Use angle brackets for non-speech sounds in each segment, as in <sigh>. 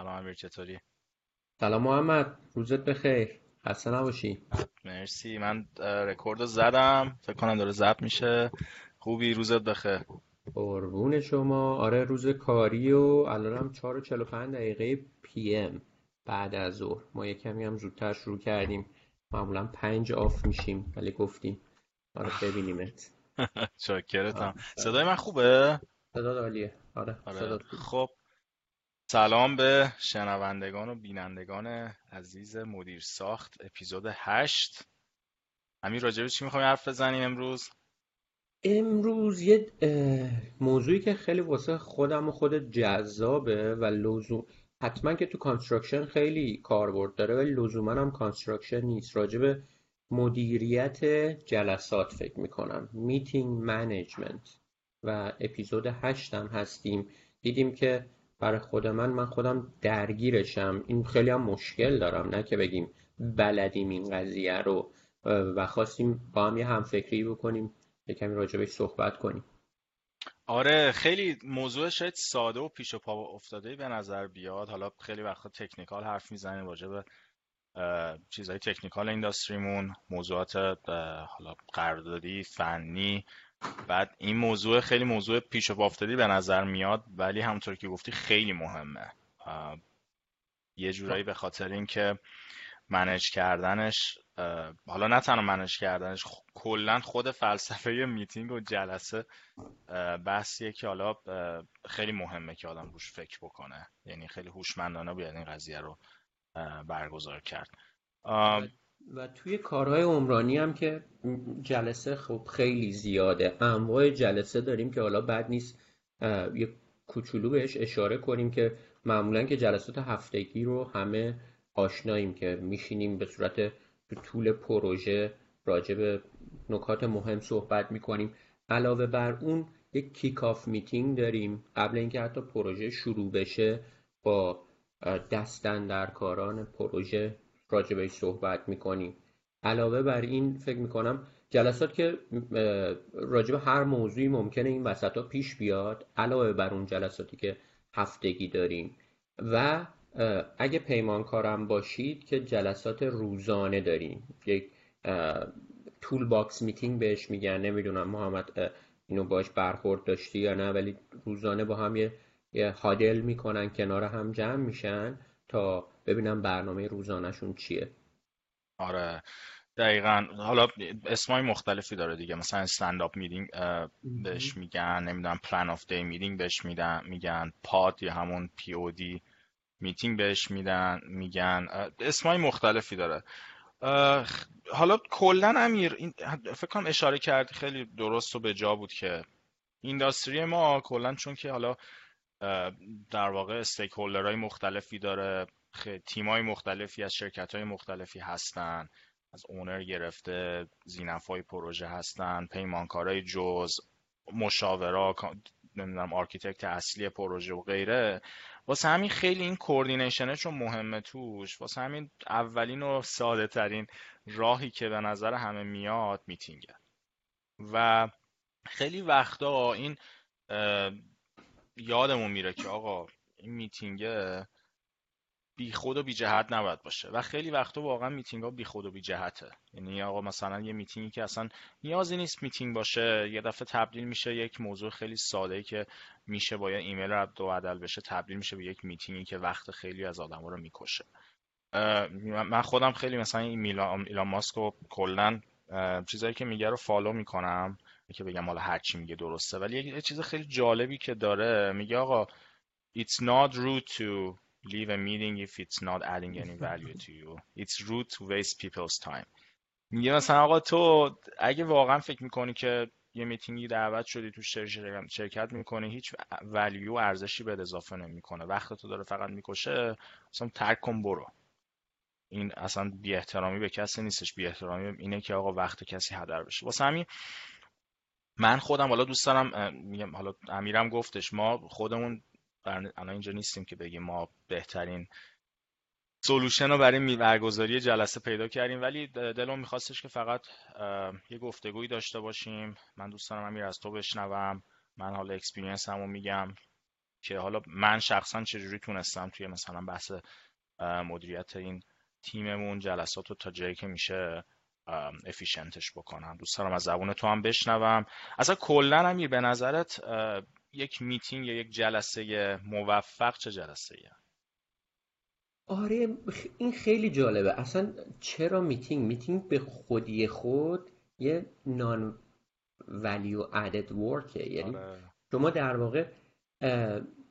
سلام امیر چطوری؟ سلام محمد روزت بخیر. خسته نباشی. مرسی من رکورد زدم. فکر کنم داره ضبط میشه. خوبی؟ روزت بخیر. قربون شما. آره روز کاری و الانم 4 و 45 دقیقه PM بعد از ظهر. ما یه کمی هم زودتر شروع کردیم. معمولا پنج off میشیم ولی گفتیم. آره ببینیمت. <laughs> شاکرتم صدای من خوبه؟ صدا عالیه. آره آره. خوبه. خب سلام به شنوندگان و بینندگان عزیز مدیر ساخت اپیزود هشت. همین راجع به چی می‌خوایم حرف بزنیم امروز؟ امروز یه موضوعی که خیلی واسه خودم و خودت جذابه و لزوم حتما که تو construction خیلی کاربرد داره ولی لزوما هم construction نیست. راجع به مدیریت جلسات فکر می‌کنم. meeting management و اپیزود هشتم هستیم. دیدیم که برای خود من من خودم درگیرشم. این خیلی هم مشکل دارم. نه که بگیم بلدیم این قضیه رو و خواستیم با هم یه همفکری بکنیم یه کمی راجع بهش صحبت کنیم. آره خیلی موضوع شاید ساده و پیش پا افتاده به نظر بیاد. حالا خیلی وقتا technical حرف می‌زنیم راجع به چیزهای تکنیکال اینداستریمون موضوعات حالا قراردادی فنی بعد این موضوع خیلی موضوع پیش افتادی به نظر میاد ولی همونطور که گفتی خیلی مهمه. یه جورایی به خاطر اینکه منیج کردنش حالا نه تنها منیج کردنش کلا خود فلسفه میتینگ و جلسه بحثیه که حالا خیلی مهمه که آدم روش فکر بکنه. یعنی خیلی هوشمندانه باید این قضیه رو برگزار کرد. و, توی کارهای عمرانی هم که جلسه خب خیلی زیاده. انواع جلسه داریم که حالا بد نیست یه کوچولو بهش اشاره کنیم که معمولا که جلسات هفتگی رو همه آشناییم که میشینیم به صورت تو طول پروژه راجع به نکات مهم صحبت می‌کنیم. علاوه بر اون یک kick-off meeting داریم. قبل اینکه حتی پروژه شروع بشه با اه، دستاندرکاران پروژه راجع بهش صحبت می‌کنیم. علاوه بر این فکر می‌کنم جلسات که راجع به هر موضوعی ممکنه این وسط ها پیش بیاد علاوه بر اون جلساتی که هفتگی داریم. و اگه پیمانکارم باشید که جلسات روزانه داریم. یک toolbox meeting بهش میگن. نمی‌دونم محمد اینو باش برخورد داشتی یا نه ولی روزانه با هم یه huddle می‌کنن کنار هم جمع میشن تا ببینم برنامه روزانهشون چیه. آره. دقیقا. حالا اسمای مختلفی داره دیگه. مثلا stand-up meeting بهش میگن نمی‌دونم plan of day meeting بهش میدن میگن POD یا همون P.O.D. meeting بهش میدن میگن اسمای مختلفی داره. حالا کلا امیر این فکر کنم اشاره کردی خیلی درست و به جا بود که industry ما کلا چون که حالا در واقع stakeholder های مختلفی داره. تیمای مختلفی از شرکت های مختلفی هستن از owner گرفته زینفای پروژه هستن پیمانکارای جز مشاورا نمی‌دونم architect اصلی پروژه و غیره. واسه همین خیلی این coordination ه چون مهمه توش. واسه همین اولین و ساده ترین راهی که به نظر همه میاد میتینگه. و خیلی وقتا این یادمون میره که آقا این میتینگه بی خود و بی جهت نباید باشه. و خیلی وقتا واقعا میتینگ ها بی خود و بی جهته یعنی آقا مثلا یه میتینگی که اصلا نیازی نیست میتینگ باشه یه دفعه تبدیل میشه یک موضوع خیلی ساده که میشه با یه ایمیل رد و بدل بشه تبدیل میشه به یک میتینگی که وقت خیلی از آدما رو می‌کشه. من خودم خیلی مثلا این ایلان ماسک و کلا چیزایی که میگه رو فالو می‌کنم که بگم حالا هر چی میگه درسته. ولی یه چیز خیلی جالبی که داره میگه آقا It's not rude to leave a meeting if it's not adding any value to you. It's rude to waste people's time. میگه مثلا آقا تو اگه واقعا فکر می‌کنی که یه میتینگی دعوت شدی تو شر- شرکت می‌کنی هیچ ولیو ارزشی به اضافه نمی‌کنه وقت تو داره فقط می‌کشه مثلا ترک کن برو این اصلا بی احترامی به کسی نیستش بی احترامی اینه که آقا وقت کسی هدر بشه واسه همین من خودم حالا دوست دارم میگم حالا امیرم گفتش ما خودمون الان اینجا نیستیم که بگیم ما بهترین solution رو برای برگزاری جلسه پیدا کردیم. ولی دلم میخواستش که فقط یه گفتگویی داشته باشیم. من دوست دارم امیر از تو بشنوم. من حالا experience مو میگم که حالا من شخصا چجوری تونستم توی مثلا بحث مدیریت این تیممون جلسات رو تا جایی که میشه efficient ش بکنم. دوست دارم از زبون تو هم بشنوم. اصلا کلا هم به نظرت یک میتینگ یا یک جلسه موفق چه جلسه ایه؟ آره این خیلی جالبه. اصلا چرا meeting؟ meeting به خودی خود یه non value added work ه یعنی آره. شما در واقع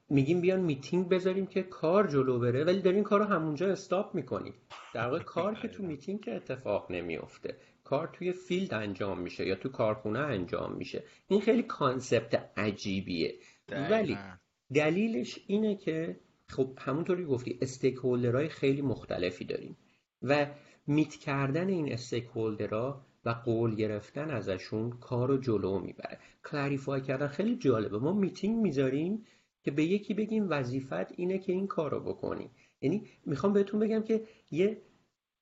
میگیم بیان میتینگ بذاریم که کار جلو بره ولی دارین کار رو همونجا stop می‌کنید در واقع کار که تو <laughs> میتینگ که اتفاق نمیفته کار توی field انجام میشه یا تو کارخونه انجام میشه. این خیلی concept عجیبیه. ولی دلیلش اینه که خب همونطوری گفتی stake های خیلی مختلفی داریم و meet کردن این stake و قول گرفتن ازشون کار رو جلو می‌بره. clarify کردن خیلی جالبه. ما میتینگ می‌ذاریم که به یکی بگیم وظیفت اینه که این کار رو بکنی. یعنی می‌خوام بهتون بگم که یه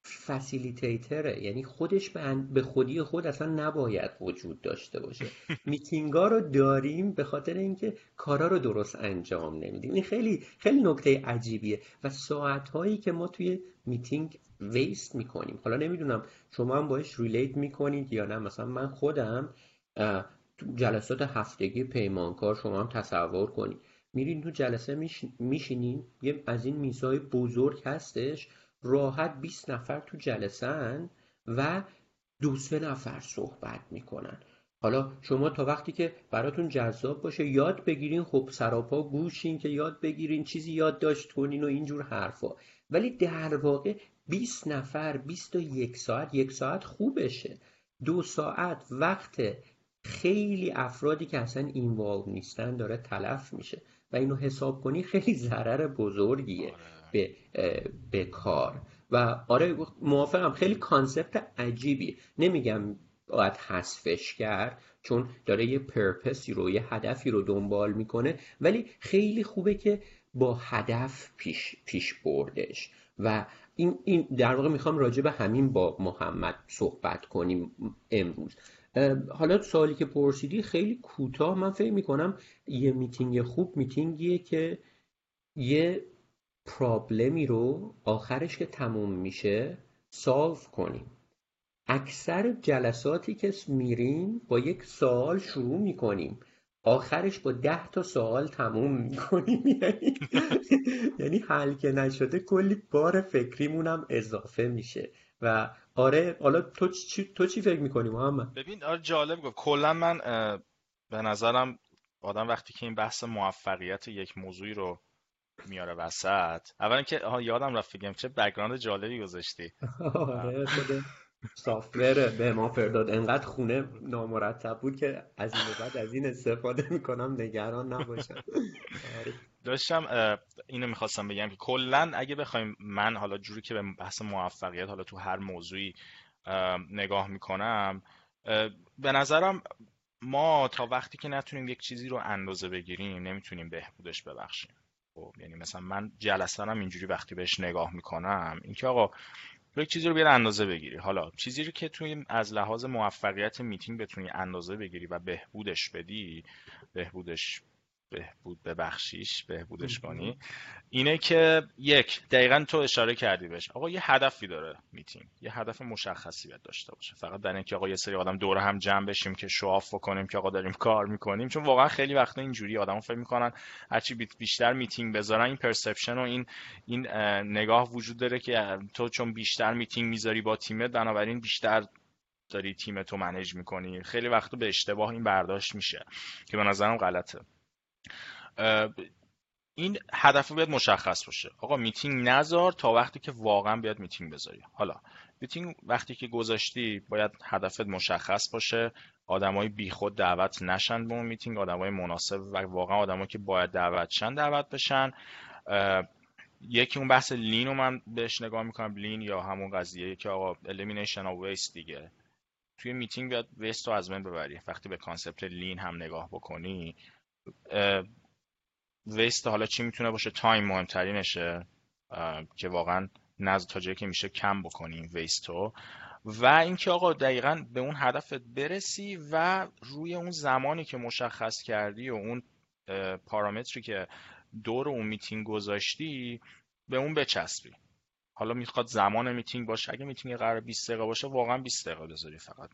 facilitator ه یعنی خودش به خودی خود اصلا نباید وجود داشته باشه. <laughs> میتینگا رو داریم به خاطر اینکه کارا رو درست انجام نمیدیم. این خیلی خیلی نکته عجیبیه و ساعت هایی که ما توی میتینگ ویست می‌کنیم. حالا نمی‌دونم شما هم باش ریلیت می‌کنید یا نه. مثلا من خودم جلسات هفتگی پیمانکار شما هم تصور کنید. میرین تو جلسه میشینین. یه از این میزای بزرگ هستش. راحت 20 نفر تو جلسن و دو سه نفر صحبت می‌کنن. حالا شما تا وقتی که براتون جذاب باشه یاد بگیرین خب سراپا گوشین که یاد بگیرین چیزی یاد داشت کنین و اینجور حرفا. ولی در واقع 20 نفر 21 ساعت یک ساعت خوبشه. دو ساعت وقت خیلی افرادی که اصلا involve نیستن داره تلف میشه. و اینو حساب کنی خیلی ضرر بزرگیه. آره. به, به کار. و آره موافقم. خیلی concept عجیبی نمیگم باید حذفش کرد چون داره یه purpose ی رو یه هدفی رو دنبال می‌کنه ولی خیلی خوبه که با هدف پیش, پیش بردش. و این, این در واقع می‌خوام راجع به همین با محمد صحبت کنیم امروز. حالا سوالی که پرسیدی خیلی کوتاه. من فکر می‌کنم یه میتینگ خوب میتینگیه که یه پرابلمی رو آخرش که تموم میشه سالف کنیم. اکثر جلساتی که میریم با یک سوال شروع می‌کنیم. آخرش با ده تا سوال تموم می‌کنیم. <laughs> یعنی یعنی حل که نشده کلی بار فکریمونم اضافه میشه. و آره حالا تو چی, تو چی فکر می‌کنی محمد؟ ببین آره جالب گفت. کلا من به نظرم آدم وقتی که این بحث موفقیت یک موضوعی رو میاره وسط. اولا که یادم رفت بگم چه بک‌گراند جالبی گذاشتی. آره سافتور به ما فرداد انقدر خونه نامرتب بود که از این بعد از این استفاده می‌کنم نگران نباشم. آره. داشتم اینو می‌خواستم بگم که کلا اگه بخوایم من حالا جوری که به بحث موفقیت حالا تو هر موضوعی نگاه می‌کنم به نظرم ما تا وقتی که نتونیم یک چیزی رو اندازه بگیریم نمی‌تونیم بهبودش ببخشیم. خب یعنی مثلا من جلسه هم اینجوری وقتی بهش نگاه می‌کنم اینکه آقا یک چیزی رو بیاد اندازه بگیری. حالا چیزی رو که توی از لحاظ موفقیت میتینگ بتونی اندازه بگیری و بهبودش بدی بهبودش بهبود ببخشیش بهبودش کنی اینه که یک دقیقا تو اشاره کردی بهش آقا یه هدفی داره میتینگ. یه هدف مشخصی باید داشته باشه. فقط در اینکه آقا یه سری آدم دور هم جمع بشیم که show off بکنیم که آقا داریم کار می‌کنیم. چون واقعا خیلی وقتا اینجوری آدم فکر می‌کنن هرچی بیشتر میتینگ بذارن این perception و این این نگاه وجود داره که تو چون بیشتر میتینگ می‌ذاری با تیمت بنابراین بیشتر داری تیم تو manage می‌کنی. خیلی وقتا به اشتباه این برداشت میشه که به نظرم غلطه. این هدف باید مشخص باشه. آقا میتینگ نذار تا وقتی که واقعا بیاد میتینگ بذاری. حالا میتینگ وقتی که گذاشتی باید هدفت مشخص باشه. آدمای بیخود دعوت نشن به اون میتینگ. آدمای مناسب و واقعا آدمایی که باید دعوت شن دعوت بشن. یکی اون بحث lean رو من بهش نگاه می‌کنم. lean یا همون قضیه که آقا elimination of waste دیگه. توی میتینگ باید waste رو از بین ببری. وقتی به concept lean هم نگاه بکنی waste حالا چی می‌تونه باشه؟ time مهمترینشه که واقعا نزد تا جایی که میشه کم بکنیم waste و و اینکه آقا دقیقا به اون هدفت برسی و روی اون زمانی که مشخص کردی و اون پارامتری که دور اون میتینگ گذاشتی به اون بچسبی. حالا می‌خواد زمان میتینگ باشه. اگه میتینگ قرار 20 دقیقه باشه واقعا 20 دقیقه بذاری فقط.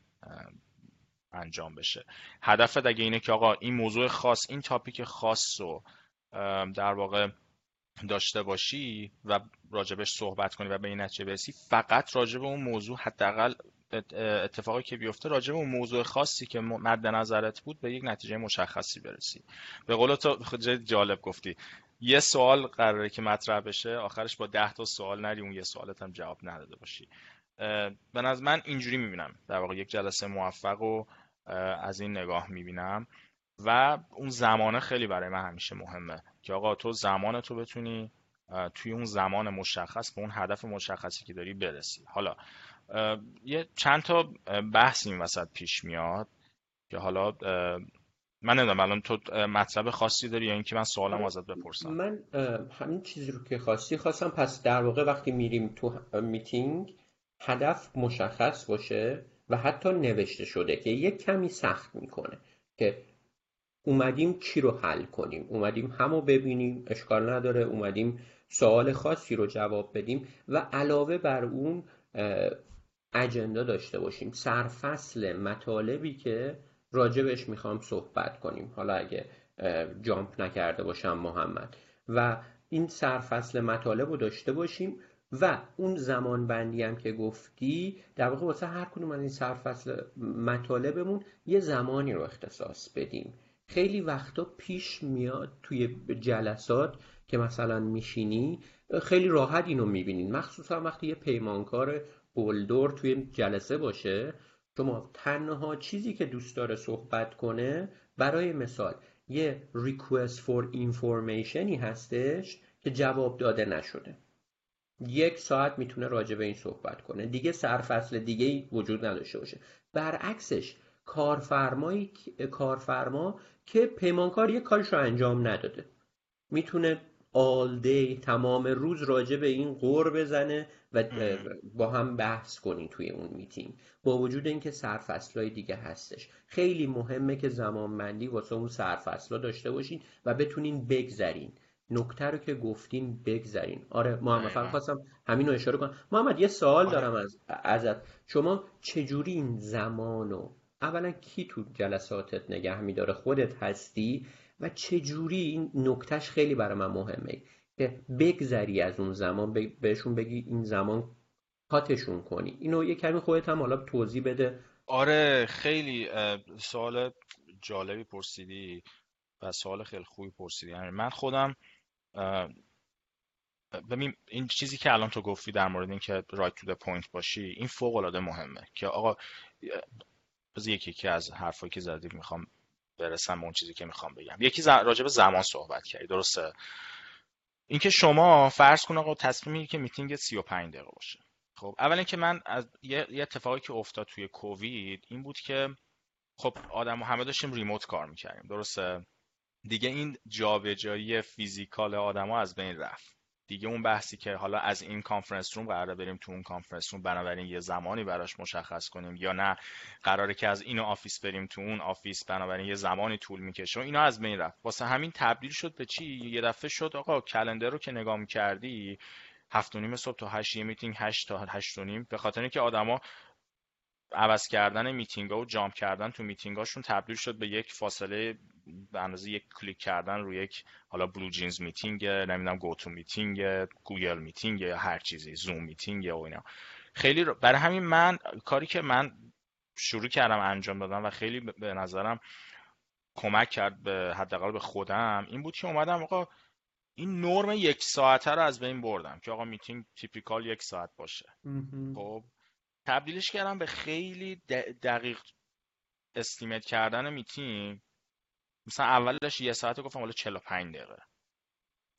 انجام بشه. هدفت اگه اینه که آقا این موضوع خاص این topic خاص رو در واقع داشته باشی و راجبش صحبت کنی و به این نتیجه برسی فقط راجب اون موضوع حداقل اتفاقی که بیفته راجب اون موضوع خاصی که مد نظرت بود به یک نتیجه مشخصی برسی. به قول تو جالب گفتی. یه سوال قراره که مطرح بشه آخرش با ده تا سوال نری اون یه سوالت هم جواب نداده باشی. به نظر من اینجوری می‌بینم. در واقع یک جلسه موفق و از این نگاه می‌بینم. و اون زمانه خیلی برای من همیشه مهمه که آقا تو زمان تو بتونی توی اون زمان مشخص به اون هدف مشخصی که داری برسی. حالا یه چند تا بحث این وسط پیش میاد که حالا من نمی‌دونم الان تو مطلب خاصی داری یا اینکه من سوالم ازت بپرسم؟ من همین چیزی رو که خواستی خواستم پس در واقع وقتی میریم تو میتینگ هدف مشخص باشه. و حتی نوشته شده که یک کمی سخت می‌کنه که اومدیم چی رو حل کنیم؟ اومدیم همو ببینیم اشکال نداره اومدیم سوال خاصی رو جواب بدیم و علاوه بر اون اجندا داشته باشیم. سرفصل مطالبی که راجبش می‌خوام صحبت کنیم. حالا اگه جامپ نکرده باشم محمد. و این سرفصل مطالب رو داشته باشیم و اون زمان بندی هم که گفتی در واقع واسه هر کدوم از این سرفصل مطالبمون یه زمانی رو اختصاص بدیم. خیلی وقتا پیش میاد توی جلسات که مثلا میشینی خیلی راحت اینو می‌بینین. مخصوصا وقتی یه پیمانکار بولدور توی جلسه باشه شما تنها چیزی که دوست داره صحبت کنه برای مثال یه request for informationی هستش که جواب داده نشده. یک ساعت می‌تونه راجع به این صحبت کنه. دیگه سرفصل دیگه وجود نداشته باشه. برعکسش کارفرمایی کارفرما که پیمانکار یه کارش رو انجام نداده. می‌تونه all day تمام روز راجع به این قور بزنه و با هم بحث کنین توی اون میتینگ. با وجود اینکه سرفصلای دیگه هستش. خیلی مهمه که زمانبندی واسه اون سرفصلا داشته باشین و بتونین بگذرین. نکته رو که گفتین بگذرین. آره محمد فقط خواستم همین رو اشاره کنم. محمد یه سوال آره. دارم از ازت. شما چجوری این زمانو اولا کی تو جلساتت نگه میداره؟ خودت هستی؟ و چجوری این نکتهش خیلی برای من مهمه که بگذری از اون زمان بهشون بگی این زمان cut شون کنی. اینو یه کمی خودت هم حالا توضیح بده. آره خیلی سوال جالبی پرسیدی و سوال خیلی خوبی پرسیدی. یعنی من خودم ببین این چیزی که الان تو گفتی در مورد اینکه right to point باشی این فوق العاده مهمه که آقا بذار یکی یکی از حرفایی که زدی می‌خوام برسم به اون چیزی که می‌خوام بگم. یکی ز... راجع به زمان صحبت کردی درسته؟ اینکه شما فرض کن آقا تصمیم می‌گیری که میتینگ 35 دقیقه باشه. خب اولا که من از یه, اتفاقی که افتاد توی کووید این بود که خب آدم همه داشتیم remote کار می‌کردیم درسته؟ دیگه این جابجایی physical آدما از بین رفت. دیگه اون بحثی که حالا از این conference room قراره بریم تو اون conference room بنابراین یه زمانی براش مشخص کنیم یا نه. قراره که از این office بریم تو اون office بنابراین یه زمانی طول می‌کشه و اینا از بین رفت. واسه همین تبدیل شد به چی؟ یه دفعه شد آقا calendar رو که نگاه می‌کردی هفت و نیم صبح تا هشت یه میتینگ هشت تا هشت و نیم. به خاطر اینکه آدما عوض کردن میتینگ ها و jump کردن تو میتینگ هاشون تبدیل شد به یک فاصله به اندازه یک کلیک کردن روی یک حالا BlueJeans meeting نمی‌دونم GoTo meeting Google meeting یا هر چیزی Zoom meeting و اینا. خیلی برای همین من کاری که من شروع کردم انجام دادم و خیلی به نظرم کمک کرد به حداقل به خودم این بود که اومدم آقا این نرم یک ساعته رو از بین بردم که آقا meeting typical یک ساعت باشه. خب تبدیلش کردم به خیلی دقیق estimate کردن میتینگ. مثلا اولش یه ساعت گفتم حالا 45 دقیقه.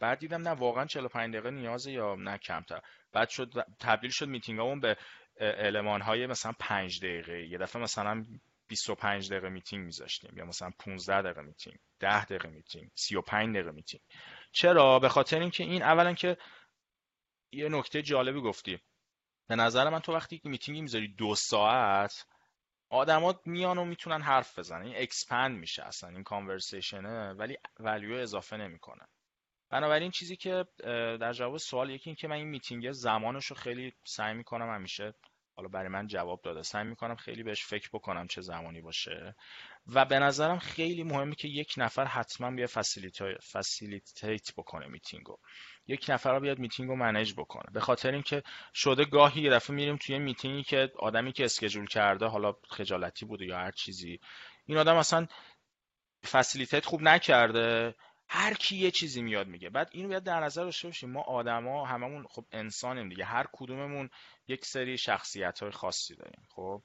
بعد دیدم نه واقعا 45 دقیقه نیازه یا نه کمتر. بعد شد تبدیل شد میتینگ به المان های مثلا 5 دقیقه. یه دفعه مثلا 25 دقیقه میتینگ میذاشتیم یا مثلا 15 دقیقه میتینگ 10 دقیقه میتینگ 35 دقیقه میتینگ. چرا؟ به خاطر اینکه این اولا که یه نکته جالبی گفتی. به نظر من تو وقتی میتینگی می‌ذاری دو ساعت آدما میان و می‌تونن حرف بزنن. این expand میشه اصلا این conversation ه ولی value اضافه نمی‌کنن. بنابراین چیزی که در جواب سوال یکی این که من این میتینگ زمانش رو خیلی سعی می‌کنم همیشه حالا برای من جواب داده. سعی می‌کنم خیلی بهش فکر بکنم چه زمانی باشه. و به نظرم خیلی مهمه که یک نفر حتما بیاد facilitate بکنه میتینگو یک نفر رو بیاد میتینگ رو manage بکنه. به خاطر اینکه شده گاهی یه دفعه میریم توی میتینگی که آدمی که schedule کرده حالا خجالتی بوده یا هر چیزی این آدم اصلا facilitate خوب نکرده. هر کی یه چیزی میاد میگه. بعد اینو باید در نظر داشته باشیم. ما آدما هممون خب انسانیم دیگه. هر کدوممون یک سری شخصیت های خاصی داریم خب؟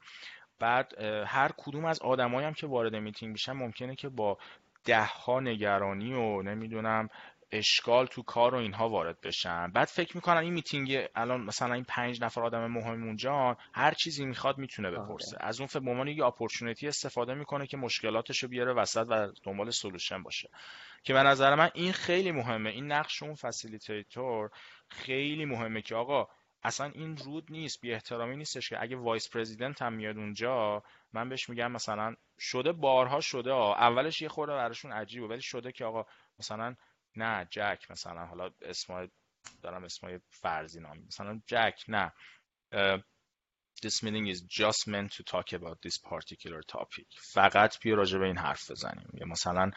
بعد هر کدوم از آدمایی هم که وارد میتینگ میشن ممکنه که با ده ها نگرانی و نمی‌دونم اشکال تو کار و اینها وارد بشن. بعد فکر می‌کنن این میتینگ الان مثلا این پنج نفر آدم مهم اونجا هر چیزی می‌خواد می‌تونه بپرسه. آره. از اون به عنوان یه opportunity استفاده می‌کنه که مشکلاتش رو بیاره وسط و دنبال solution باشه. که به نظر من این خیلی مهمه. این نقش اون facilitator خیلی مهمه که آقا اصلا این rude نیست بی احترامی نیستش که اگه vice president هم میاد اونجا من بهش میگم مثلا شده بارها شده اولش یه خورده براشون عجیبه ولی شده که آقا مثلا نه جک مثلا حالا اسمای دارم اسمای فرضی نام مثلا جک نه. this meeting is just meant to talk about this particular topic. فقط بیا راجع به این حرف بزنیم. یا مثلا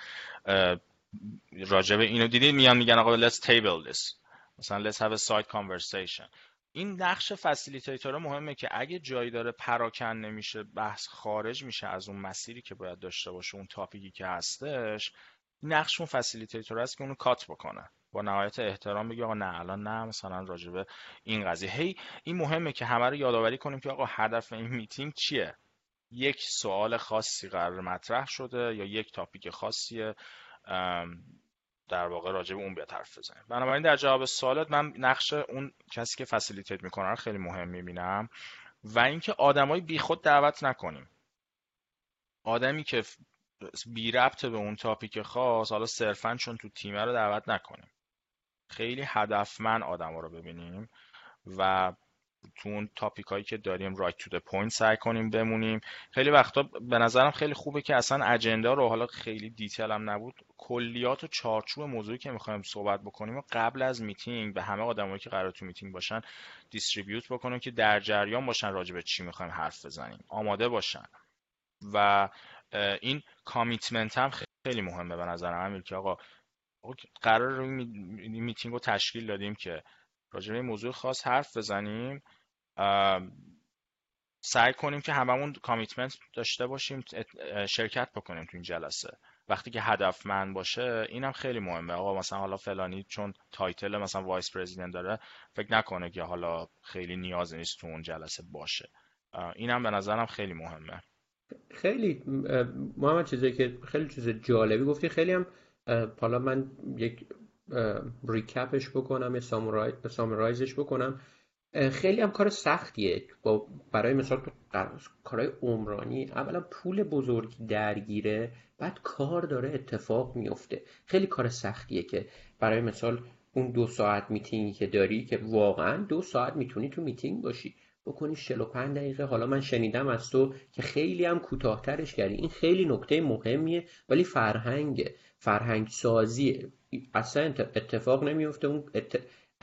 راجع به اینو دیدید میان میگن آقا let's table this. مثلا let's have a side conversation. این نقش facilitator مهمه که اگه جایی داره پراکنده میشه بحث خارج میشه از اون مسیری که باید داشته باشه اون topic ی که هستش نقش اون facilitator است که اونو cut بکنه. با نهایت احترام بگی آقا نه الان نه مثلا راجبه این قضیه. هی این مهمه که همه رو یادآوری کنیم که آقا هدف این میتینگ چیه؟ یک سوال خاصی قرار مطرح شده یا یک تاپیک خاصیه در واقع راجع به اون بیاد حرف بزنیم. بنابراین در جواب سوالت من نقش اون کسی که فسیلیتیت می‌کنه رو خیلی مهم می‌بینم و اینکه آدمای بیخود دعوت نکنیم. آدمی که بی ربط به اون تاپیک خاص حالا صرفا چون تو تیمه رو دعوت نکنیم. خیلی هدفمند آدم رو ببینیم و تو اون topic هایی که داریم right to point سعی کنیم بمونیم. خیلی وقتا به نظرم خیلی خوبه که اصلا agenda رو حالا خیلی detail هم نبود کلیات و چارچوب موضوعی که می‌خوایم صحبت بکنیم و قبل از میتینگ به همه آدمایی که قرار تو میتینگ باشن distribute بکنیم که در جریان باشن راجع به چی می‌خوایم حرف بزنیم. آماده باشن. و این commitment هم خیلی مهمه به نظر من که آقا قرار این میتینگ رو تشکیل دادیم که راجع به موضوع خاص حرف بزنیم. سعی کنیم که هممون commitment داشته باشیم شرکت بکنیم تو این جلسه. وقتی که هدفمند باشه اینم خیلی مهمه. آقا مثلا حالا فلانی چون title مثلا vice president داره فکر نکنه که حالا خیلی نیاز نیست تو اون جلسه باشه. اینم به نظرم خیلی مهمه. خیلی محمد چیزی که خیلی چیز جالبی گفتی. خیلی هم حالا من یک ریکپش بکنم یا سامرایزش بکنم. خیلی هم کار سختیه. با برای مثال تو کارهای عمرانی اولا پول بزرگی درگیره بعد کار داره اتفاق میفته. خیلی کار سختیه که برای مثال اون دو ساعت میتینگی که داری که واقعا دو ساعت می‌تونی تو میتینگ باشی. بکنی 45 دقیقه. حالا من شنیدم از تو که خیلی هم کوتاهترش کردی. این خیلی نکته مهمیه ولی فرهنگه. فرهنگ سازیه اصلا اتفاق نمیفته اون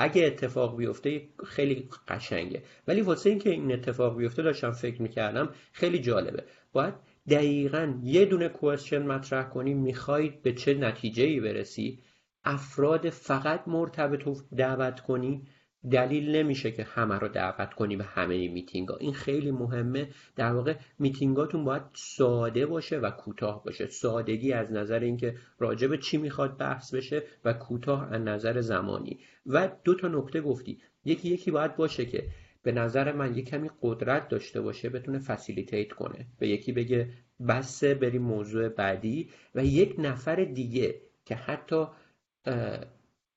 اگه اتفاق بیفته خیلی قشنگه. ولی واسه اینکه این اتفاق بیفته داشتم فکر می‌کردم خیلی جالبه. باید دقیقا یه دونه کوشن مطرح کنی می‌خواید به چه نتیجه ای برسی. افراد فقط مرتبط دعوت کنی. دلیل نمیشه که همه رو دعوت کنی به همه میتینگ ها این خیلی مهمه. در واقع میتینگاتون باید ساده باشه و کوتاه باشه. سادگی از نظر اینکه راجع چی می‌خواد بحث بشه و کوتاه از نظر زمانی. و دو تا نکته گفتی. یکی یکی باید باشه که به نظر من یه کمی قدرت داشته باشه بتونه facilitate کنه. به یکی بگه بسه بریم موضوع بعدی. و یک نفر دیگه که حتی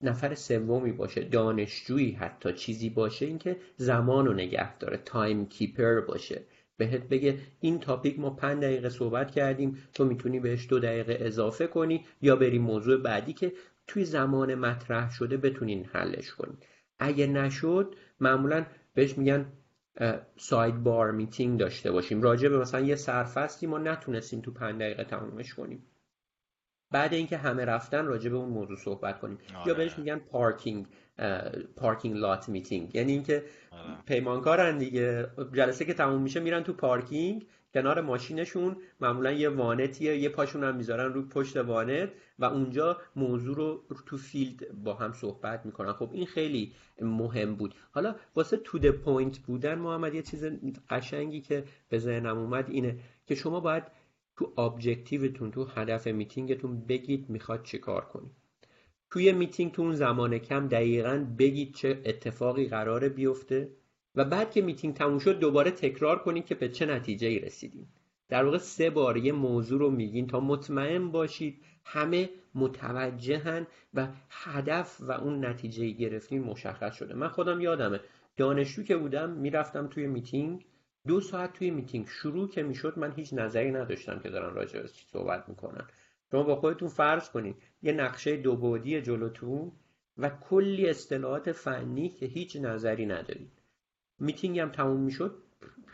نفر سومی باشه دانشجویی حتی چیزی باشه اینکه زمان رو نگه داره time keeper باشه. بهت بگه این topic ما پنج دقیقه صحبت کردیم تو می‌تونی بهش دو دقیقه اضافه کنی یا بریم موضوع بعدی که توی زمان مطرح شده بتونین حلش کنی. اگه نشد معمولا بهش میگن side bar meeting داشته باشیم. راجع به مثلا یه safety ما نتونستیم تو پنج دقیقه تمومش کنیم. بعد اینکه همه رفتن راجع به اون موضوع صحبت کنیم. آره. یا بهش میگن parking parking lot meeting یعنی اینکه آره. پیمانکارن دیگه. جلسه که تموم میشه میرن تو پارکینگ کنار ماشینشون. معمولا یه وانتیه یه پاشون هم می‌ذارن رو پشت وانت و اونجا موضوع رو تو field با هم صحبت می‌کنن. خب این خیلی مهم بود. حالا واسه to the point بودن محمد یه چیز قشنگی که به ذهنم اومد اینه که شما باید تو objective تون تو هدف میتینگتون بگید می‌خواد چیکار کنید توی میتینگ تو اون زمان کم دقیقا بگید چه اتفاقی قراره بیفته و بعد که میتینگ تموم شد دوباره تکرار کنید که به چه نتیجه ای رسیدین. در واقع سه بار یه موضوع رو میگین تا مطمئن باشید همه متوجهن و هدف و اون نتیجه گرفتین مشخص شده. من خودم یادمه دانشجو که بودم می‌رفتم توی میتینگ دو ساعت توی میتینگ شروع که می‌شد من هیچ نظری نداشتم که دارن راجع به صحبت می‌کنن. شما با خودتون فرض کنید یه نقشه دو بعدی جلوتون و کلی اصطلاحات فنی که هیچ نظری ندارید. میتینگ هم تموم می‌شد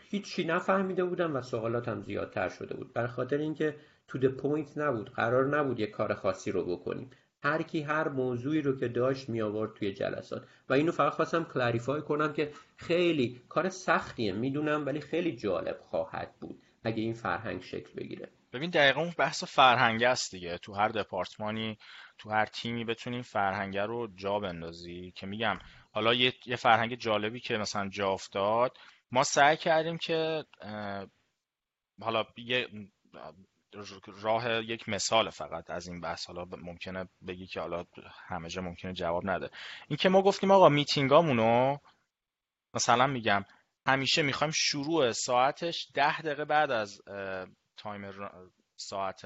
هیچی نفهمیده بودم و سوالاتم زیادتر شده بود. برای خاطر اینکه to the point نبود قرار نبود یه کار خاصی رو بکنیم. هر کی هر موضوعی رو که داشت می آورد توی جلسات. و اینو فقط خواستم clarify کنم که خیلی کار سختیه می‌دونم ولی خیلی جالب خواهد بود اگه این فرهنگ شکل بگیره. ببین دقیقا اون بحث فرهنگ است دیگه. تو هر دپارتمانی تو هر تیمی بتونیم فرهنگ رو جا بندازی. که میگم حالا یه, یه فرهنگ جالبی که مثلا جا افتاد ما سعی کردیم که حالا یه راه یک مثال فقط از این بحث. حالا ممکنه بگی که حالا همه جا ممکنه جواب نده. این که ما گفتیم آقا میتینگامونو مثلا میگم همیشه می‌خوایم شروع ساعتش ده دقیقه بعد از time سر ساعت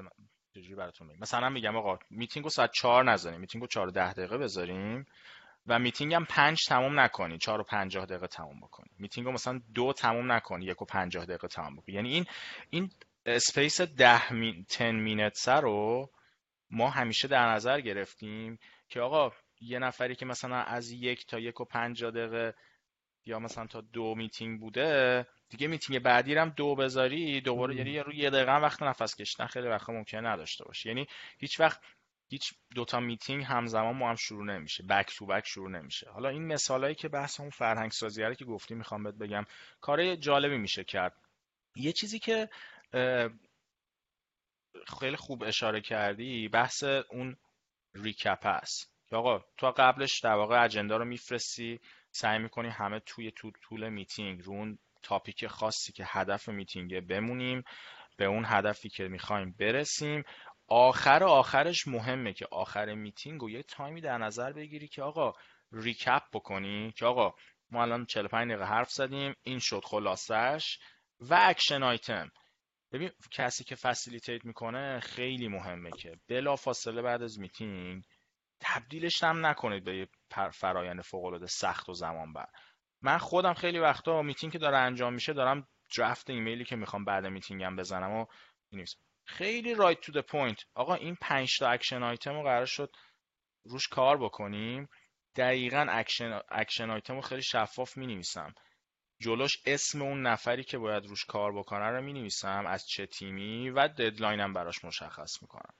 براتون میگم مثلا میگم آقا میتینگو ساعت چهار نذاریم. میتینگو چهار ده دقیقه بذاریم و میتینگ هم پنج تموم نکنی. چهار و پنجاه دقیقه تموم بکنی. میتینگ رو مثلا دو تموم نکنی یک و پنجاه دقیقه تموم بکنی. یعنی این این space ده می... ten minutes رو ما همیشه در نظر گرفتیم که آقا یه نفری که مثلا از یک تا یک و پنجاه دقیقه یا مثلا تا دو میتینگ بوده دیگه میتینگ بعدی هم دو بذاری دوباره یعنی روی یه دقیقه وقت نفس کشیدن خیلی وقت ممکنه نداشته باشی یعنی هیچ وقت هیچ دوتا میتینگ همزمان ما هم شروع نمیشه back to back شروع نمیشه. حالا این مثالایی که بحث اون فرهنگ سازی که گفتی می‌خوام بهت بگم کار جالبی میشه کرد. یه چیزی که خیلی خوب اشاره کردی. بحث اون recap است. آقا تو قبلش در واقع agenda رو میفرستی سعی می‌کنی همه توی تو طول میتینگ رو اون topic خاصی که هدف میتینگه بمونیم به اون هدفی که می‌خوایم برسیم. آخر آخرش مهمه که آخر میتینگ و یه time ی در نظر بگیری که آقا recap بکنی. که آقا ما الان 45 دقیقه حرف زدیم این شد خلاصش و action item. ببین کسی که facilitate می‌کنه خیلی مهمه که بلا فاصله بعد از میتینگ تبدیلش هم نکنید به یه فرایند فوق العاده سخت و زمان بر. من خودم خیلی وقتا میتینگ که داره انجام میشه دارم draft ایمیلی که می‌خوام بعد میتینگم بزنم و نیست. خیلی right to the point آقا این 5 تا action item رو قرار شد روش کار بکنیم. دقیقا action action item رو خیلی شفاف می نویسم جلوش اسم اون نفری که باید روش کار بکنه رو می نویسم از چه تیمی و deadline م براش مشخص می‌کنم.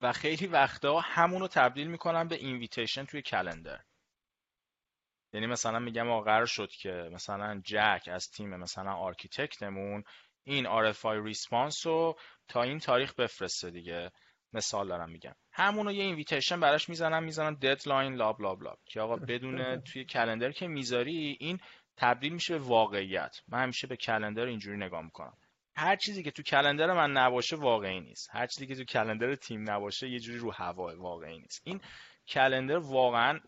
و خیلی وقتا همون رو تبدیل می‌کنم به invitation توی calendar یعنی مثلا میگم آقا قرار شد که مثلا جک از تیم مثلا architect مون این RFI response رو تا این تاریخ بفرسته دیگه. مثال دارم میگم. همونو یه invitation براش می‌زنم می‌زنم deadline blah blah blah که آقا بدون <laughs> توی calendar که می‌ذاری این تبدیل میشه به واقعیت. من همیشه به calendar اینجوری نگاه می‌کنم. هر چیزی که تو calendar من نباشه واقعی نیست. هر چیزی که تو calendar تیم نباشه یه جوری رو هوا واقعی نیست. این calendar واقعا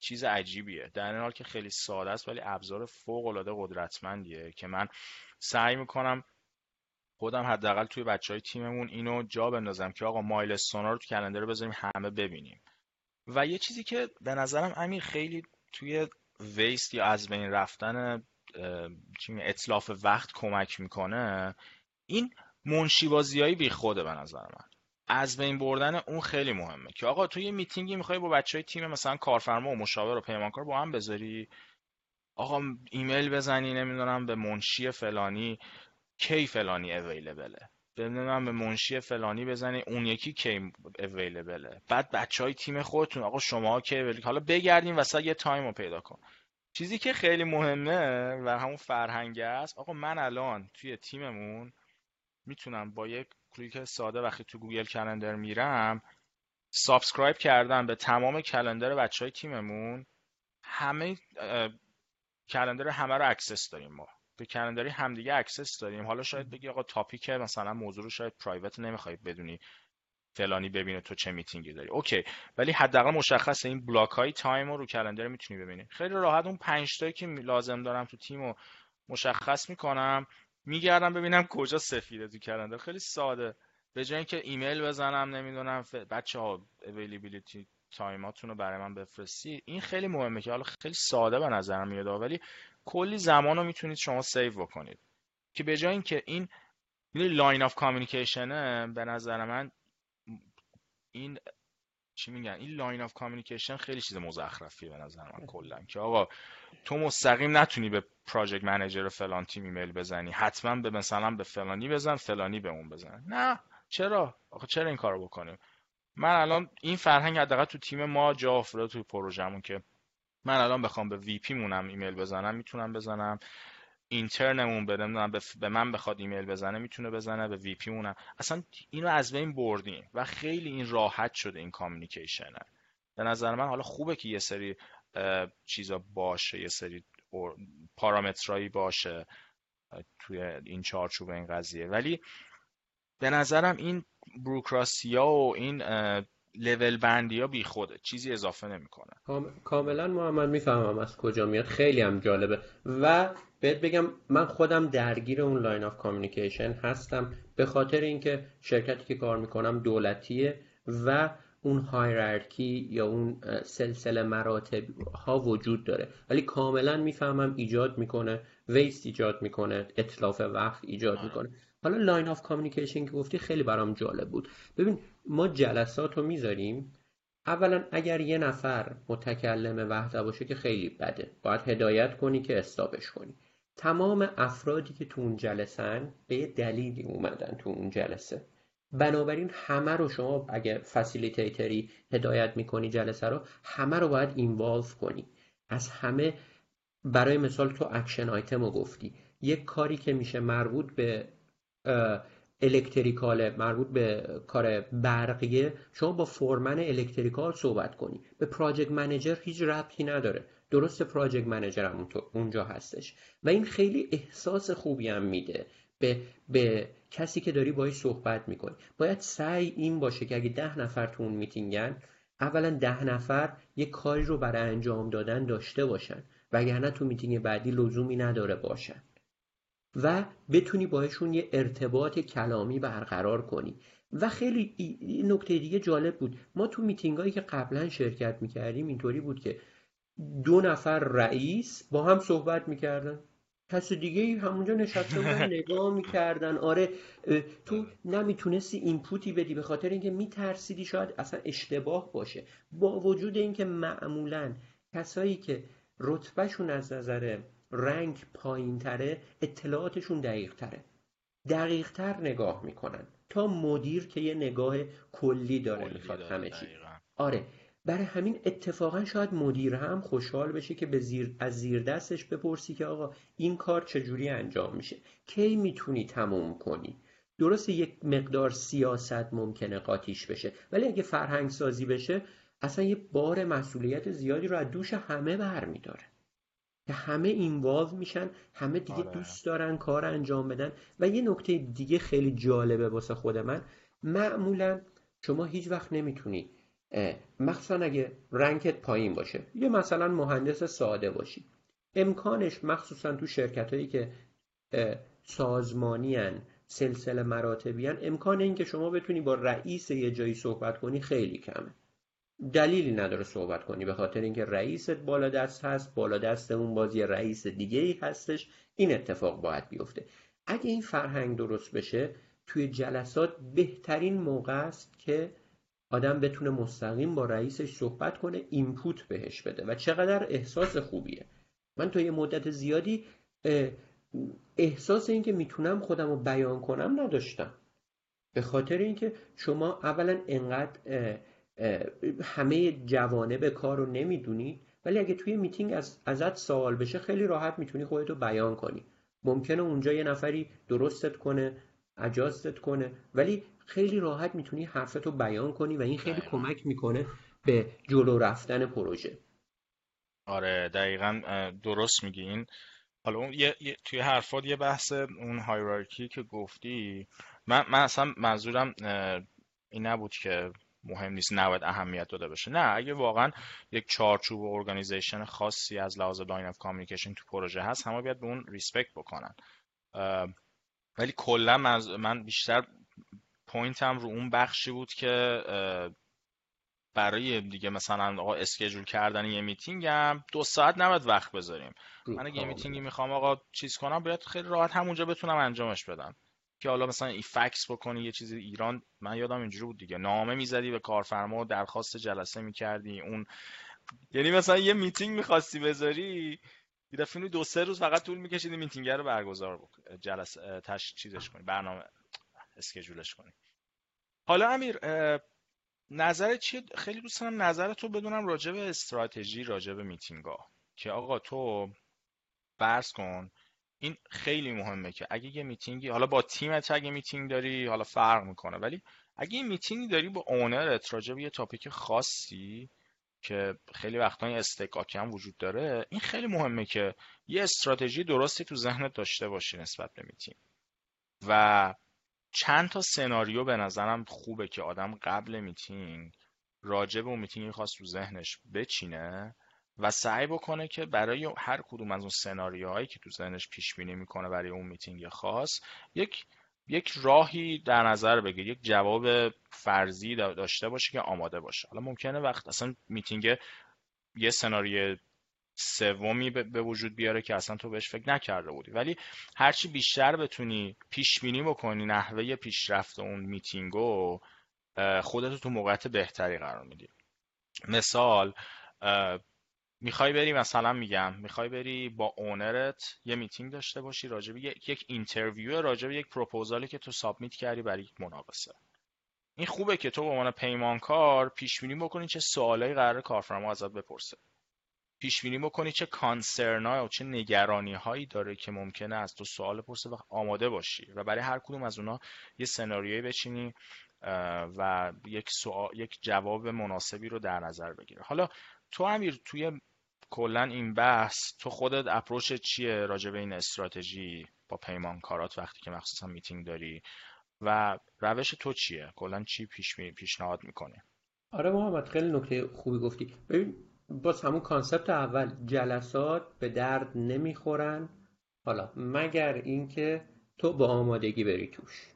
چیز عجیبیه. در این حال که خیلی ساده است ولی ابزار فوق العاده قدرتمندیه که من سعی می‌کنم خودم حداقل توی بچه های تیممون اینو جا بندازم که آقا مایلستونا رو تو کلندر بذاریم همه ببینیم. و یه چیزی که به نظرم امیر خیلی توی ویست یا از بین رفتن اطلاف وقت کمک می‌کنه این منشیبازی بی خوده به نظر من. از بین بردن اون خیلی مهمه که آقا توی یه میتینگی می‌خوای با بچه های تیم مثلا کارفرما و مشاور و پیمانکار با هم بذاری. آقا ایمیل بزنی نمی‌دونم به منشی فلانی کی فلانی available ه نمی‌دونم به منشی فلانی بزنی اون یکی کی available ه بعد بچه های تیم خودتون آقا شما کی حالا بگردین وسط یه time رو پیدا کن. چیزی که خیلی مهمه و همون فرهنگ است آقا من الان توی تیممون می‌تونم با یک کلیک ساده وقتی تو Google Calendar میرم subscribe کردم به تمام calendar بچه های تیممون همه calendar همه رو access داریم ما. به calendar ی همدیگه access داریم حالا شاید بگی آقا topic مثلا موضوع رو شاید private نمی‌خوای بدونی. فلانی ببینه تو چه میتینگی داری. okay ولی حداقل مشخص این block های time رو رو calendar می‌تونی ببینی. خیلی راحت اون 5 تایی که لازم دارم تو تیم رو مشخص می‌کنم میگردم ببینم کجا سفیده تو calendar. خیلی ساده. به جای اینکه ایمیل بزنم نمی‌دونم ف... بچه ها availability time اتون رو برای من بفرستی. این خیلی مهمه که حالا خیلی ساده به نظرم میاد ولی کلی زمان رو می‌تونید شما save بکنید. که به جای اینکه این line of communication ه به نظر من این چی میگن؟ این line of communication خیلی چیز مزخرفیه به نظر من کلا. که آقا تو مستقیم نتونی به project manager فلان تیم ایمیل بزنی. حتما به مثلا به فلانی بزن فلانی به اون بزن. نه. چرا؟ آخه چرا این کارو بکنیم؟ من الان این فرهنگ حداقل تو تیم ما جا افتاده تو پروژمون که من الان بخوام به VP مونم ایمیل بزنم می‌تونم بزنم. intern مون بدتر از من بخواد ایمیل بزنه می‌تونه بزنه به VP مونم. اصلا اینو از بین بردیم و خیلی این راحت شده این communication ه به نظر من حالا خوبه که یه سری چیزا باشه یه سری پارامترایی باشه توی این چارچوب این قضیه. ولی به نظرم این بروکراسی و این لول بندی ها بی خوده. چیزی اضافه نمی‌کنه. کاملا محمد می‌فهمم از کجا میاد. خیلی هم جالبه. و بهت بگم من خودم درگیر اون line of communication هستم به خاطر اینکه شرکتی که کار می‌کنم دولتیه و اون hierarchy یا اون سلسله مراتب ها وجود داره. ولی کاملا می‌فهمم ایجاد می‌کنه. waste ایجاد می‌کنه اتلاف وقت ایجاد می‌کنه. حالا line of communication که گفتی خیلی برام جالب بود. ببین ما جلسات رو می‌ذاریم. اولا اگر یه نفر متکلم وحده باشه که خیلی بده. باید هدایت کنی که stop ش کنی. تمام افرادی که تو اون جلسن به یه دلیلی اومدن تو اون جلسه. بنابراین همه رو شما اگه facilitator ی هدایت می‌کنی جلسه رو همه رو باید involve کنی. از همه برای مثال تو action item رو گفتی. یک کاری که میشه مربوط به electrical مربوط به کار برقیه شما با foreman electrical صحبت کنی. به project manager هیچ ربطی نداره. درست project manager هم اونجا هستش. و این خیلی احساس خوبی هم میده به, به کسی که داری باهاش صحبت می‌کنی. باید سعی این باشه که اگه ده نفر تو اون میتینگن اولا ده نفر یه کاری رو برای انجام دادن داشته باشن. وگرنه تو میتینگ بعدی لزومی نداره باشن. و بتونی باهاشون یه ارتباط کلامی برقرار کنی. و خیلی نکته دیگه جالب بود. ما تو میتینگ هایی که قبلا شرکت می‌کردیم اینطوری بود که دو نفر رئیس با هم صحبت می‌کردن. کس دیگه همونجا نشسته بودن <laughs> نگاه می‌کردن. آره تو نمی‌تونستی اینپوتی بدی به خاطر اینکه میترسیدی شاید اصلا اشتباه باشه. با وجود اینکه معمولا کسایی که رتبهشون از نظر رنگ پایین تره اطلاعاتشون دقیق تره دقیق تر نگاه می‌کنن. تا مدیر که یه نگاه کلی داره می‌خواد همه چی آره. برای همین اتفاقا شاید مدیر هم خوشحال بشه که به زیر از زیر دستش بپرسی که آقا این کار چجوری انجام میشه. کی می‌تونی تموم کنی؟ درسته یک مقدار سیاست ممکنه قاطیش بشه. ولی اگه فرهنگ سازی بشه اصلا یه بار مسئولیت زیادی رو از دوش همه برمیداره که همه اینوالو میشن همه دیگه آره. دوست دارن کار انجام بدن. و یه نکته دیگه خیلی جالبه واسه خود من. معمولا شما هیچ وقت نمی‌تونی مخصوصا اگه رنکت پایین باشه. یه مثلا مهندس ساده باشی. امکانش مخصوصا تو شرکت هایی که سازمانی سلسله مراتبی امکان این که شما بتونی با رئیس یه جایی صحبت کنی خیلی کمه. دلیلی نداره صحبت کنی به خاطر اینکه رئیست بالا دست هست بالا دست اون بازی رئیس دیگه ای هستش. این اتفاق باید بیفته. اگه این فرهنگ درست بشه توی جلسات بهترین موقع است که آدم بتونه مستقیم با رئیسش صحبت کنه اینپوت بهش بده. و چقدر احساس خوبیه. من تا یه مدت زیادی احساس اینکه می‌تونم خودم رو بیان کنم نداشتم. به خاطر اینکه شما اولا انقدر همه جوانب کار رو نمی‌دونی ولی اگه توی میتینگ از ازت سوال بشه خیلی راحت می‌تونی خودتو بیان کنی. ممکنه اونجا یه نفری درستت کنه اجازت کنه ولی خیلی راحت می‌تونی حرفتو بیان کنی و این خیلی کمک می‌کنه به جلو رفتن پروژه. آره دقیقا درست میگی این حالا اون یه،, توی حرفات یه بحث اون hierarchy که گفتی من, من اصلا منظورم این نبود که مهم نیست نباید اهمیت داده بشه. نه اگه واقعا یک چارچوب و organization خاصی از لحاظ line of communication تو پروژه هست همه باید به اون respect بکنن. ولی کلا من بیشتر point م رو اون بخشی بود که برای دیگه مثلا آقا schedule کردن یه میتینگم دو ساعت نباید وقت بذاریم. من اگه یه میتینگی می‌خوام آقا چیز کنم باید خیلی راحت همونجا بتونم انجامش بدم. که حالا مثلا یه fax بکنی یه چیزی ایران من یادم اینجوری بود دیگه. نامه می‌زدی به کارفرما درخواست جلسه می‌کردی اون یعنی مثلا یه میتینگ می‌خواستی بذاری یه دفعه دو سه روز فقط طول میکشیدی میتینگ رو برگزار بکنی جلسه تش چیزش کنی برنامه schedule ش کنی. حالا امیر نظر چیه خیلی دوست دارم نظرتو بدونم راجع به استراتژی راجع به میتینگا که آقا تو فرض کن این خیلی مهمه که اگه یه میتینگی حالا با تیمت اگه میتینگ داری حالا فرق می‌کنه. ولی اگه یه میتینگی داری با owner ت راجع به یه topic خاصی که خیلی وقتا این اصطکاکی هم وجود داره این خیلی مهمه که یه استراتژی درستی تو ذهنت داشته باشی نسبت به میتینگ. و چند تا سناریو به نظرم خوبه که آدم قبل میتینگ راجع به اون میتینگی خاص تو ذهنش بچینه. و سعی بکنه که برای هر کدوم از اون سناریوهایی که تو ذهنش پیش بینی می‌کنه برای اون میتینگ خاص یک یک راهی در نظر بگیر یک جواب فرضی داشته باشه که آماده باشه. حالا ممکنه وقت اصلا میتینگ یه سناریو سومی به وجود بیاره که اصلا تو بهش فکر نکرده بودی. ولی هرچی بیشتر بتونی پیش بینی بکنی نحوه پیشرفت اون میتینگو خودتو تو موقعیت بهتری قرار میدی. مثال می‌خوای بری مثلا میگم می‌خوای بری با owner ت یه میتینگ داشته باشی راجع به یک interview راجع به یک پروپوزالی که تو submit کردی برای یک مناقصه. این خوبه که تو به عنوان پیمانکار پیش بینی بکنی چه سوالایی قرار کارفرما ازت بپرسه. پیش بینی بکنی چه کانسرنای و چه نگرانی هایی داره که ممکنه از تو سوال پرسه و آماده باشی. و برای هر کدوم از اونا یه سناریویی بچینی و یک سوال یک جواب مناسبی رو در نظر بگیره حالا تو امیر توی کلا این بحث تو خودت اپروچ چیه راجع به این استراتژی با پیمانکارات وقتی که مخصوصا میتینگ داری؟ و روش تو چیه؟ کلا چی پیش می پیشنهاد می‌کنی آره محمد خیلی نکته خوبی گفتی. ببین باز همون کانسپت اول جلسات به درد نمی‌خورن. حالا مگر اینکه تو با آمادگی بری توش.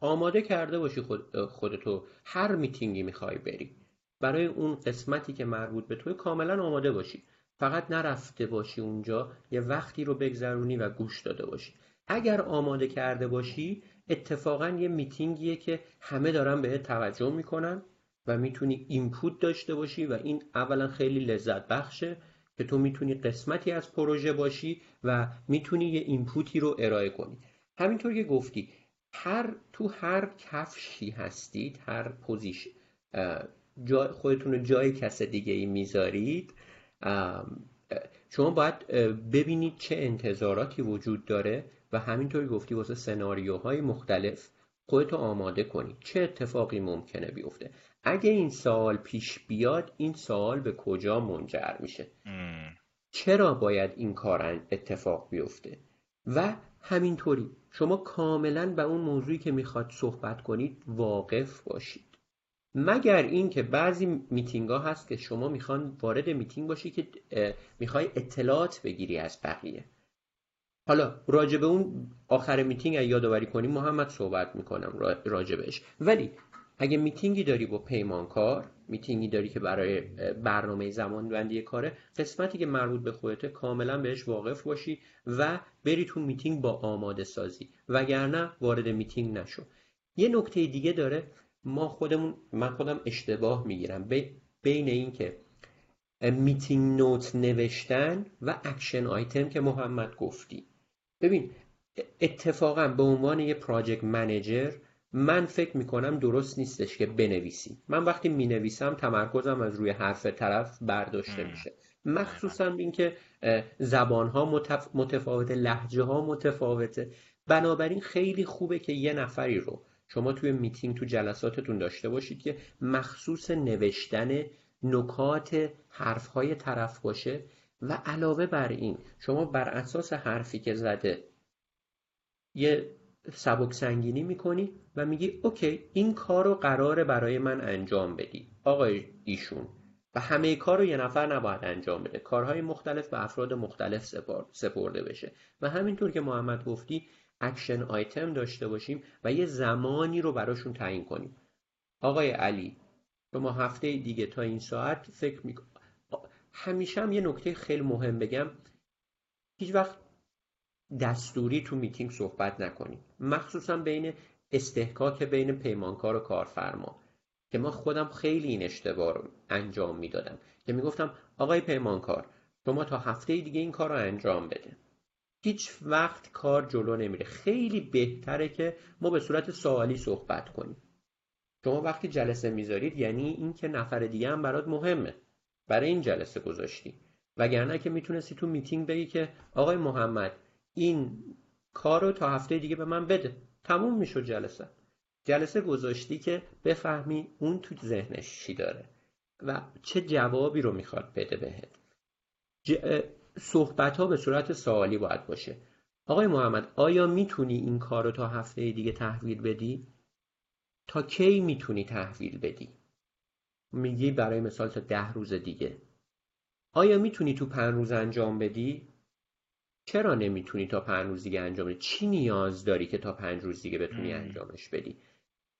آماده کرده باشی خود خودتو. هر میتینگی می‌خوای بری. برای اون قسمتی که مربوط به توی کاملا آماده باشی. فقط نرفته باشی اونجا یه وقتی رو بگذرونی و گوش داده باشی. اگر آماده کرده باشی اتفاقا یه میتینگیه که همه دارن بهت توجه می‌کنن و می‌تونی input داشته باشی و این اولا خیلی لذت بخشه که تو می‌تونی قسمتی از پروژه باشی و می‌تونی یه input ی رو ارائه کنی. همینطور که گفتی هر تو هر کفشی هستید هر position جا خودتون رو جای کس دیگه ای می‌ذارید. شما باید ببینید چه انتظاراتی وجود داره و همینطوری گفتی واسه سناریوهای مختلف خودتو آماده کنید چه اتفاقی ممکنه بیفته؟ اگه این سوال پیش بیاد این سوال به کجا منجر میشه؟ چرا باید این کار اتفاق بیفته؟ و همینطوری شما کاملا به اون موضوعی که می‌خواد صحبت کنید واقف باشید. مگر اینکه بعضی میتینگ ها هست که شما می‌خوان وارد میتینگ باشی که می‌خوای اطلاعات بگیری از بقیه. حالا راجع به اون آخر میتینگ یادآوری کنیم محمد صحبت می‌کنم راجبش ولی اگه میتینگی داری با پیمانکار میتینگی داری که برای برنامه زمان بندی کاره قسمتی که مربوط به خودته کاملا بهش واقف باشی و بری تو میتینگ با آماده سازی وگرنه وارد میتینگ نشو. یه نکته دیگه داره. ما خودمون من خودم اشتباه می‌گیرم. بین این که meeting note نوشتن و action item که محمد گفتی. ببین اتفاقا به عنوان یه project manager من فکر می‌کنم درست نیستش که بنویسی. من وقتی می‌نویسم تمرکزم از روی حرف طرف برداشته میشه. مخصوصا اینکه زبان ها متفاوته لحجه ها متفاوته. بنابراین خیلی خوبه که یه نفری رو شما توی میتینگ تو جلساتتون داشته باشید که مخصوص نوشتن نکات حرفهای طرف باشه و علاوه بر این شما بر اساس حرفی که زده یه سبک سنگینی می‌کنی و میگی اوکی این کار رو قراره برای من انجام بدی. آقای ایشون و همه کار رو یه نفر نباید انجام بده. کارهای مختلف به افراد مختلف سپرده بشه. و همینطور که محمد گفتی action item داشته باشیم و یه زمانی رو براشون تعیین کنیم. آقای علی شما هفته دیگه تا این ساعت فکر می همیشه هم یه نکته خیلی مهم بگم. هیچ وقت دستوری تو میتینگ صحبت نکنیم. مخصوصا بین اصطکاک بین پیمانکار و کارفرما که ما خودم خیلی این اشتباه رو انجام می‌دادم. که می‌گفتم آقای پیمانکار شما تا هفته دیگه این کار رو انجام بده. هیچ وقت کار جلو نمیره. خیلی بهتره که ما به صورت سوالی صحبت کنیم. شما وقتی جلسه می‌ذارید یعنی اینکه نفر دیگه هم برات مهمه. برای این جلسه گذاشتی. وگرنه که می‌تونستی تو میتینگ بگی که آقای محمد این کار رو تا هفته دیگه به من بده. تموم می‌شد جلسه. جلسه گذاشتی که بفهمی اون تو ذهنش چی داره و چه جوابی رو می‌خواد بده بهت. صحبت ها به صورت سوالی باید باشه آقای محمد آیا می‌تونی این کار رو تا هفته دیگه تحویل بدی؟ تا کی می‌تونی تحویل بدی؟ میگی برای مثال تا ده روز دیگه آیا می‌تونی تو پنج روز انجام بدی؟ چرا نمی‌تونی تا پنج روز دیگه انجام بدی؟ چی نیاز داری که تا پنج روز دیگه بتونی انجامش بدی؟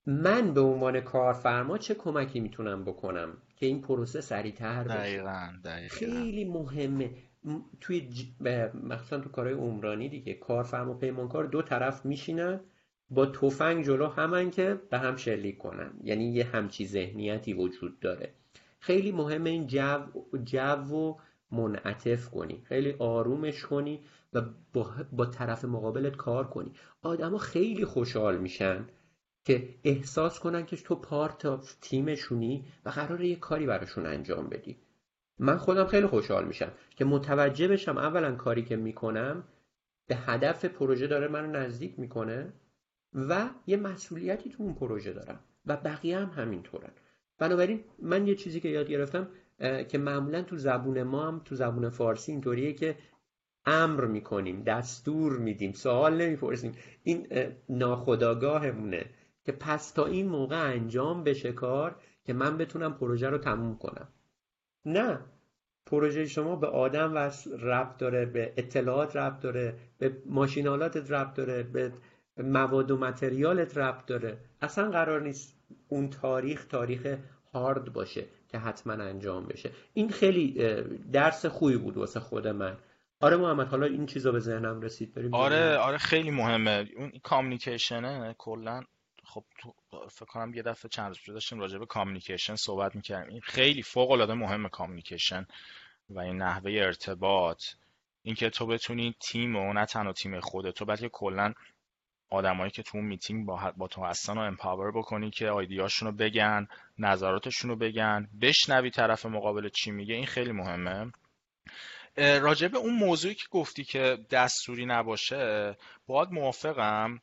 من به عنوان کارفرما چه کمکی می‌تونم بکنم که این پروسه سریعتر بشه دقیقا, دقیقا. خیلی مهمه توی ج... مخصوصا تو کارهای عمرانی دیگه کارفرما پیمانکار دو طرف میشینن با تفنگ جلو همن که به هم شلیک کنن. یعنی یه همچی ذهنیتی وجود داره. خیلی مهمه این جو جو و منعطف کنی. خیلی آرومش کنی و با, با طرف مقابلت کار کنی. آدما خیلی خوشحال میشن که احساس کنن که تو پارت تیمشونی و قراره یه کاری براشون انجام بدی. من خودم خیلی خوشحال میشم که متوجه بشم اولا کاری که می‌کنم به هدف پروژه داره منو نزدیک می‌کنه و یه مسئولیتی تو اون پروژه دارم و بقیه هم همینطورن. بنابراین من یه چیزی که یاد گرفتم که معمولا تو زبون ما هم تو زبون فارسی اینطوریه که امر می‌کنیم دستور میدیم سوال نمی‌پرسیم. این ناخداگاهمونه که پس تا این موقع انجام بشه کار که من بتونم پروژه رو تموم کنم. نه. پروژه شما به آدم ربط داره به اطلاعات ربط داره به ماشینالاتت ربط داره به مواد و متریالت ربط داره. اصلا قرار نیست اون تاریخ تاریخ هارد باشه که حتما انجام بشه. این خیلی درس خوبی بود واسه خود من. آره محمد حالا این چیزا به ذهنم رسید. داریم آره آره خیلی مهمه. اون communication ه کلا. خب تو فکر کنم یه دفعه چند روز داشتیم راجع به communication صحبت می‌کردیم. این خیلی فوق العاده مهمه communication و این نحوه ارتباط. اینکه تو بتونی تیم و نه تنها تیم خودت تو بلکه کلا آدمایی که تو اون میتینگ با, با تو هستن رو empower بکنی که idea شون رو بگن نظراتشون رو بگن بشنوی طرف مقابل چی میگه. این خیلی مهمه. راجع به اون موضوعی که گفتی که دستوری نباشه باید موافقم.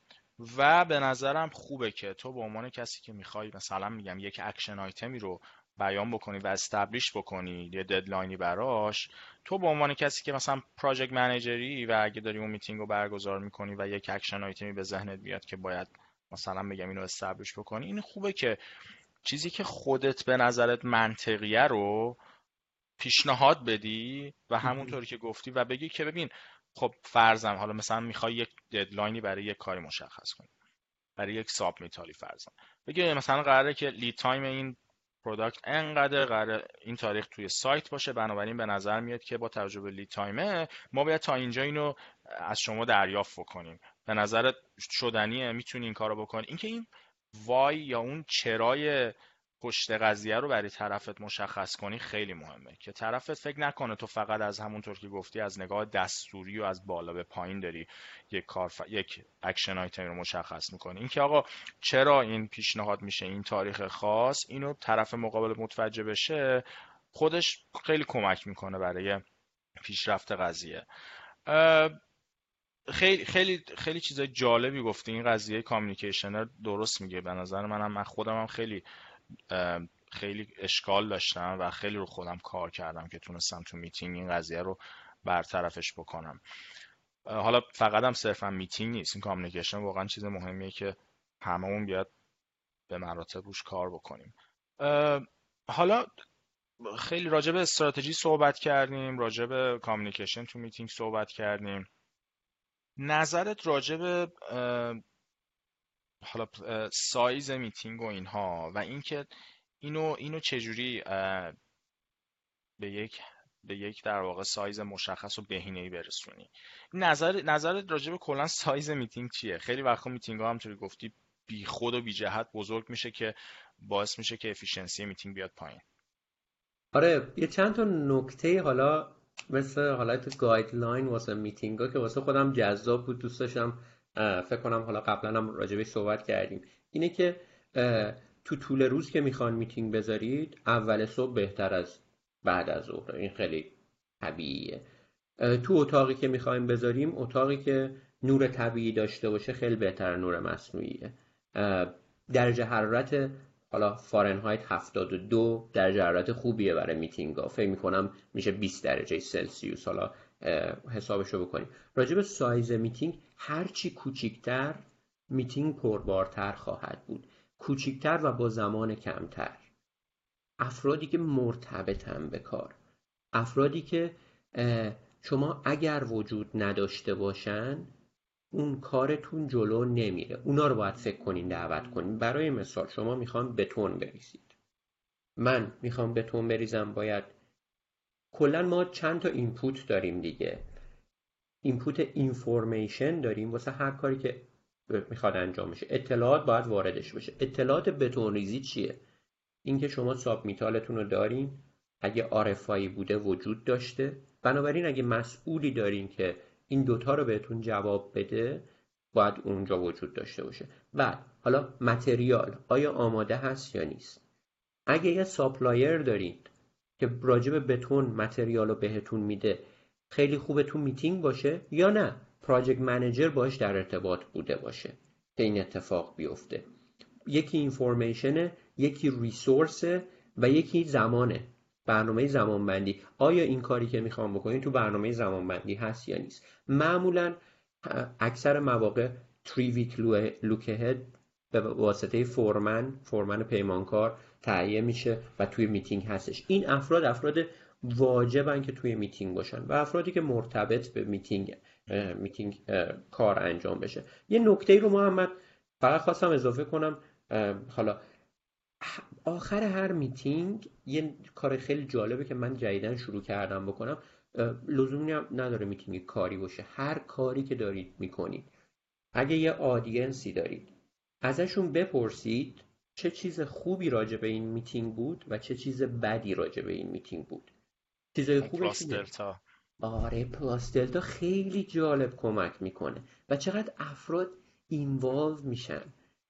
و به نظرم خوبه که تو به عنوان کسی که می‌خوای مثلا میگم یک action item ی رو بیان بکنی و establish بکنی یه deadline ی براش تو به عنوان کسی که مثلا project manager ی و اگه داری اون میتینگ رو برگزار می‌کنی و یک action item ی به ذهنت بیاد که باید مثلا بگم اینو establish بکنی این خوبه که چیزی که خودت به نظرت منطقیه رو پیشنهاد بدی و همونطوری که گفتی و بگی که ببین خب فرضم حالا مثلا می‌خوای یک deadline ی برای یک کاری مشخص کنی برای یک submittal ی فرضم بگی مثلا قراره که lead time این product انقدر قرار این تاریخ توی سایت باشه بنابراین به نظر میاد که با توجه به lead time ه ما باید تا اینجا اینو از شما دریافت بکنیم. به نظرت شدنیه؟ می‌تونی این کارو بکنی؟ اینکه این why یا اون چرای پشت قضیه رو برای طرفت مشخص کنی خیلی مهمه. که طرفت فکر نکنه تو فقط از همونطور که گفتی از نگاه دستوری و از بالا به پایین داری یک کار ف... یک action item رو مشخص می‌کنی. اینکه آقا چرا این پیشنهاد میشه این تاریخ خاص اینو طرف مقابل متوجه بشه خودش خیلی کمک می‌کنه برای پیشرفت قضیه. خیلی خیلی خیلی چیزای جالبی گفتی. این قضیه communication درست میگه. به نظر منم من خودم هم خیلی خیلی اشکال داشتم و خیلی رو خودم کار کردم که تونستم تو میتینگ این قضیه رو برطرفش بکنم. حالا فقط هم صرفا میتینگ نیست این communication واقعا چیز مهمیه که هممون بیاد به مراتب روش کار بکنیم. حالا خیلی راجع به استراتژی صحبت کردیم راجع به communication تو میتینگ صحبت کردیم. نظرت راجع به حالا سایز میتینگ و اینها و اینکه اینو اینو چجوری به یک به یک در واقع سایز مشخص و بهینه‌ای برسونی. نظر نظرت راجع به کلا سایز میتینگ چیه؟ خیلی وقتا میتینگ ها همونطوری گفتی بی خود و بی جهت بزرگ میشه که باعث میشه که efficiency meeting بیاد پایین. آره یه چند تا نکته حالا مثل حالت guideline واسه میتینگ ها که واسه خودم جذاب بود دوست داشتم فکر کنم حالا قبلا هم راجبه صحبت کردیم. اینه که تو طول روز که می‌خوان میتینگ بذارید اول صبح بهتر از بعد از ظهر. این خیلی طبیعیه. تو اتاقی که می‌خوایم بذاریم اتاقی که نور طبیعی داشته باشه خیلی بهتر نور مصنوعیه. درجه حرارت حالا فارنهایت 72 درجه حرارت خوبیه برای میتینگ ها فکر می‌کنم میشه 20 درجه سلسیوس. حالا حسابشو بکنیم. راجع به size meeting هرچی کوچیکتر میتینگ پربارتر خواهد بود. کوچیکتر و با زمان کمتر. افرادی که مرتبطن به کار. افرادی که شما اگر وجود نداشته باشن اون کارتون جلو نمیره. اونا رو باید فکر کنین دعوت کنین. برای مثال شما می‌خوام بتون بریزید. من می‌خوام بتون بریزم باید کلا ما چند تا input داریم دیگه. input information داریم واسه هر کاری که می‌خواد انجام بشه. اطلاعات باید واردش بشه اطلاعات بتون ریزی چیه؟ اینکه شما submittal تون رو دارین اگه RFI ای بوده وجود داشته. بنابراین اگه مسئولی دارین که این دوتا رو بهتون جواب بده باید اونجا وجود داشته باشه. بعد حالا material آیا آماده هست یا نیست؟ اگه یه supplier دارید که راجب بتون material رو بهتون میده خیلی خوبه تو میتینگ باشه یا نه project manager باش در ارتباط بوده باشه که این اتفاق بیفته. یکی information ه یکی resource ه و یکی زمانه. برنامه زمانبندی. آیا این کاری که می‌خوام بکنید تو برنامه زمانبندی هست یا نیست؟ معمولا اکثر مواقع three week look ahead به واسطه foreman foreman پیمانکار تهیه میشه و توی میتینگ هستش. این افراد افراد واجبن که توی میتینگ باشن و افرادی که مرتبط به میتینگ میتینگ کار انجام بشه. یه نکته رو محمد فقط خواستم اضافه کنم. حالا آخر هر میتینگ یه کار خیلی جالبه که من جدیدن شروع کردم بکنم. لزومی نداره میتینگ کاری باشه. هر کاری که دارید می‌کنید. اگه یه audience ی دارید ازشون بپرسید چه چیز خوبی راجع به این میتینگ بود و چه چیز بدی راجع به این میتینگ بود؟ چیزای خوبش delta آره plus delta خیلی جالب کمک می‌کنه و چقدر افراد involve میشن.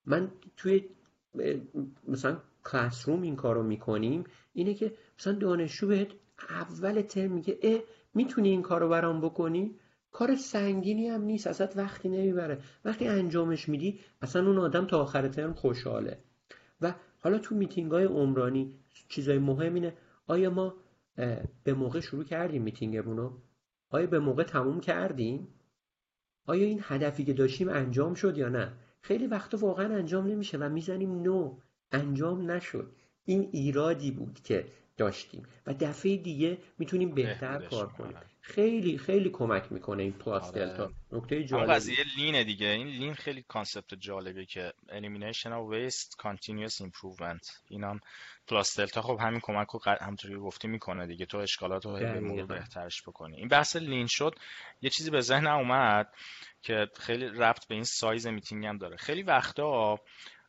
من توی مثلا classroom این کارو می‌کنیم اینه که مثلا دانشجو بهت اول ترم میگه اه می‌تونی این کارو برام بکنی؟ کار سنگینی هم نیست ازت وقتی نمی‌بره. وقتی انجامش میدی اصلا اون آدم تا آخر ترم خوشحاله. و حالا تو میتینگ های عمرانی چیزای مهم اینه آیا ما به موقع شروع کردیم میتینگمون رو آیا به موقع تموم کردیم؟ آیا این هدفی که داشتیم انجام شد یا نه؟ خیلی وقتا واقعا انجام نمیشه و می‌زنیم no انجام نشد. این ایرادی بود که داشتیم و دفعه دیگه می‌تونیم بهتر کار کنیم. خیلی خیلی کمک می‌کنه این plus آره. delta. نکته جالبی. قضیه lean ه دیگه. این lean خیلی concept جالبی که elimination of waste continuous improvement. اینم plus delta خب همین کمک رو همونطوری گفتی می‌کنه دیگه. تو اشکالات رو به بهترش بکنی. این بحث lean شد. یه چیزی به ذهن اومد که خیلی ربط به این size meeting هم داره. خیلی وقتا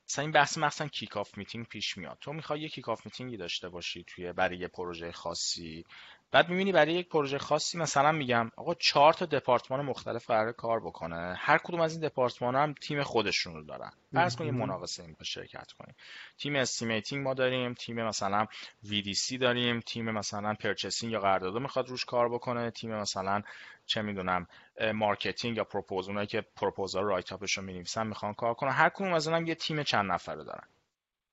مثلا این بحث مثلا kick off meeting پیش میاد. تو می‌خوای یه kick off meeting ی داشته باشی توی برای یه پروژه خاصی. بعد می‌بینی برای یک پروژه خاصی مثلا میگم آقا چهار تا دپارتمان مختلف قرار کار بکنه. هر کدوم از این دپارتمان هم تیم خودشون رو دارن. فرض کن یه مناقصه این شرکت کنیم. تیم estimating ما داریم تیم مثلا VDC داریم تیم مثلا purchasing یا قرارداد می‌خواد روش کار بکنه تیم مثلا چه می‌دونم marketing یا propose اونایی که proposal write up ش رو می‌نویسن می‌خوان کار کنن. هر کدوم از اونم یه تیم چند نفره دارن.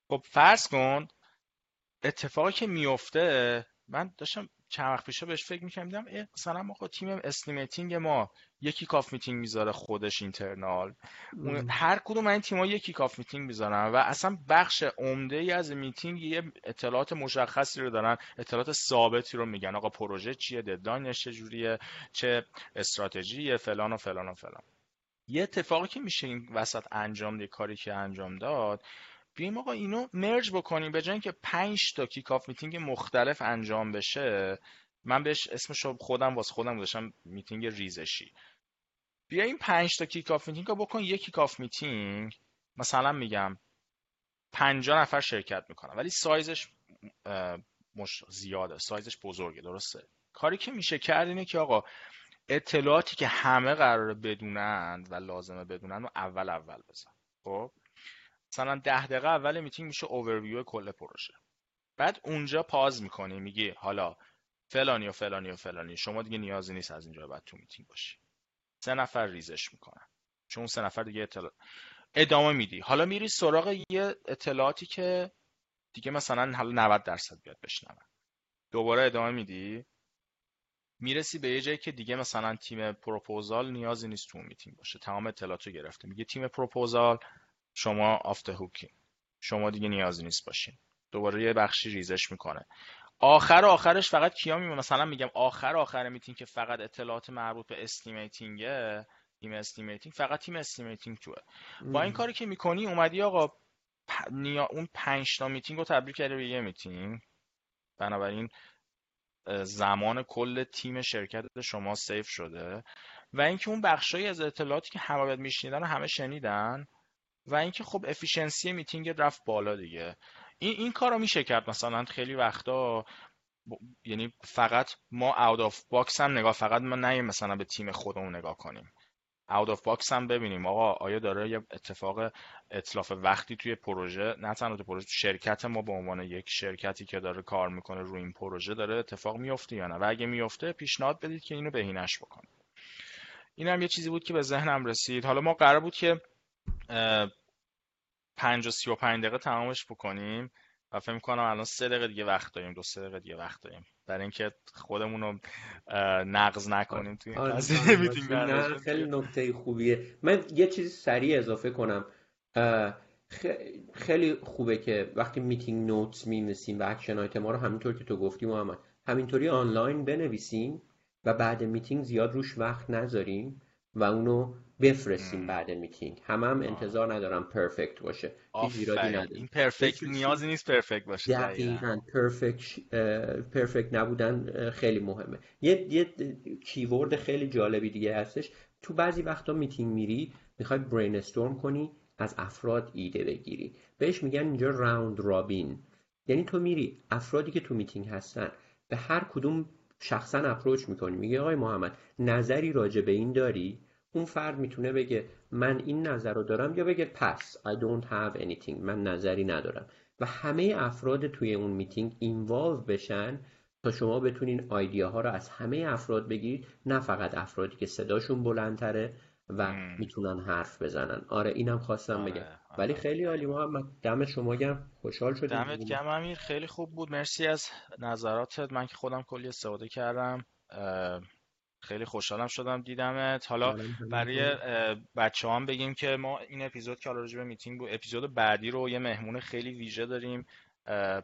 خب فرض کن اتفاقی که میفته من داشتم چند وقت پیش بهش فکر می‌کردم مثلا ما تیم estimating ما یه kick off meeting می‌ذاره خودش internal هر کدوم این تیم‌ها یه kick off meeting می‌ذارن و اصلا بخش عمده ای از میتینگ یه اطلاعات مشخصی رو دارن اطلاعات ثابتی رو میگن. آقا پروژه چیه؟ deadline ش چجوریه چه استراتژی فلان و فلان و فلان. یه اتفاقی که میشه این وسط انجام دیگه کاری که انجام داد بیایم آقا اینو merge بکنیم. به جای اینکه 5 تا kick off meeting مختلف انجام بشه من بهش اسمش خودم واسه خودم گذاشتم میتینگ ریزشی. بیا این 5 تا kick off meeting رو بکن یک kick off meeting. مثلا میگم 50 نفر شرکت می‌کنن ولی سایزش مش زیاده سایزش بزرگه درسته؟ کاری که میشه کرد اینه که آقا اطلاعاتی که همه قراره بدونند و لازمه بدونن و اول اول بزن. خب؟ مثلا ده دقیقه اول میتینگ میشه اوورویو کل پروژه. بعد اونجا pause می‌کنی میگی حالا فلانی و فلانی و فلانی. شما دیگه نیازی نیست از اینجا بعد تو میتینگ باشی. سه نفر ریزش می‌کنن. چون سه نفر دیگه اطلاع ادامه میدی. حالا میری سراغ یه اطلاعاتی که دیگه مثلا حالا 90 درصد بیاد بشنون. دوباره ادامه میدی. می‌رسی به یه جایی که دیگه مثلا تیم پروپوزال نیازی نیست تو میتینگ باشه. تمام اطلاعاتو گرفته. میگه تیم پروپوزال شما آف د هوکی شما دیگه نیازی نیست باشین. دوباره یه بخشی ریزش می‌کنه. آخر آخرش فقط کیا میمونه مثلا میگم آخر آخر میتینگ که فقط اطلاعات مربوط به estimating ـه تیم estimating فقط تیم estimating توه. با این کاری که می‌کنی اومدی آقا اون پنج تا میتینگ رو تبدیل کردی به یه میتینگ. بنابراین زمان کل تیم شرکت شما save شده. و اینکه اون بخشایی از اطلاعاتی که همه باید میشنیدن همه شنیدن و اینکه خب efficiency meeting رفت بالا دیگه. این این کارو میشه کرد مثلا خیلی وقتا یعنی فقط ما out of box هم نگاه فقط ما نه مثلا به تیم خودمون نگاه کنیم. out of box هم ببینیم. آقا آیا داره یه اتفاق اتلاف وقتی توی پروژه نه تنها توی پروژه شرکت ما به عنوان یک شرکتی که داره کار می‌کنه روی این پروژه داره اتفاق میفته یا نه؟ و اگه میفته پیشنهاد بدید که اینو بهینش بکنیم این هم یه چیزی بود که به ذهنم رسید. حالا ما قرار بود که پنج و سی و پنج دقیقه تمامش بکنیم و فکر کنم الان سه دقیقه دیگه وقت داریم دو سه دقیقه دیگه وقت داریم. برای اینکه خودمون رو نقض نکنیم توی این آره. <laughs> خیلی نکته خوبیه. من یه چیزی سریع اضافه کنم. خیلی خوبه که وقتی meeting notes می‌نویسیم و action item ما رو همینطور که تو گفتی محمد همینطوری آنلاین بنویسیم و بعد میتینگ زیاد روش وقت نذاریم و اونو بفرستیم بعد میتینگ. همه هم انتظار ندارم perfect باشه. هیچ این perfect نیازی نیست perfect باشه دقیقاً. perfect perfect نبودن خیلی مهمه. یه یه keyword خیلی جالبی دیگه هستش. تو بعضی وقتا میتینگ میری می‌خوای brainstorm کنی از افراد ایده بگیری. بهش میگن اینجا round robin یعنی تو میری افرادی که تو میتینگ هستن به هر کدوم شخصا approach می‌کنی. میگه آقای محمد نظری راجع به این داری؟ اون فرد می‌تونه بگه من این نظر رو دارم یا بگه پس I don't have anything من نظری ندارم. و همه افراد توی اون meeting involve بشن تا شما بتونین idea ها رو از همه افراد بگیرید نه فقط افرادی که صداشون بلندتره و می‌تونن حرف بزنن. آره اینم خواستم آره، بگم. آره. ولی خیلی عالی محمد دم شما گرم. خوشحال شدیم. دمت گرم امیر. خیلی خوب بود. مرسی از نظراتت. من که خودم کلی استفاده کردم. خیلی خوشحالم شدم دیدمت. حالا آره، برای بچه هم بگیم که ما این اپیزود که حالا راجع به میتینگ بود اپیزود بعدی رو یه مهمون خیلی ویژه داریم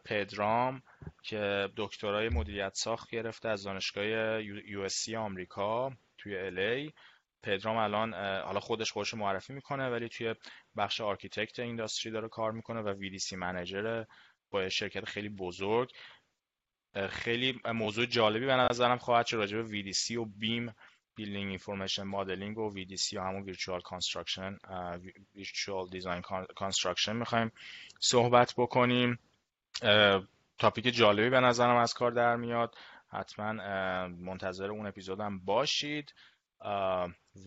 پدرام که دکترای مدیریت ساخت گرفته از دانشگاه یو آمریکا توی الی پدرام الان حالا خودش خودش معرفی می‌کنه ولی توی بخش architect industry داره کار می‌کنه و VDC manager با شرکت خیلی بزرگ. خیلی موضوع جالبی به نظرم خواهد شد راجع به VDC و BIM building information modeling و VDC یا همون virtual construction virtual design construction می‌خوایم صحبت بکنیم. topic جالبی به نظرم از کار در میاد. حتما منتظر اون اپیزودم باشید.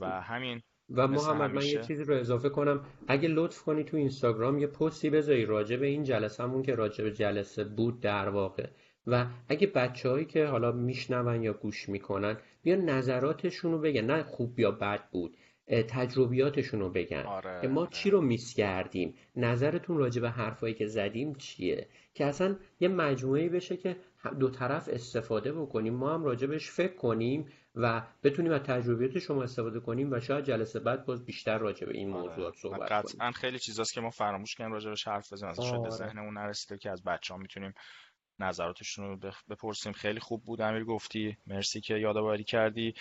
و همین و محمد من یه چیزی رو اضافه کنم. اگه لطف کنی تو اینستاگرام یه پستی بذاری راجع به این جلسهمون که راجع به جلسه بود در واقع. و اگه بچههایی که حالا میشنون یا گوش می‌کنن بیا نظراتشون رو بگن. نه خوب یا بد بود تجربیاتشون رو بگن آره، که ما آره. چی رو میس کردیم. نظرتون راجع به حرفایی که زدیم چیه؟ که اصلا یه مجموعه بشه که دو طرف استفاده بکنیم ما هم راجبش فکر کنیم و بتونیم از تجربیات شما استفاده کنیم و شاید جلسه بعد باز بیشتر راجع به این آره. موضوعات صحبت کنیم. قطعا خیلی چیزاست که ما فراموش کردیم راجبش حرف بزنیم. از شده ذهنمون نرسیده که از بچه ها می‌تونیم نظراتشون رو بپرسیم. خیلی خوب بود امیر گفتی. مرسی که یادآوری کردی.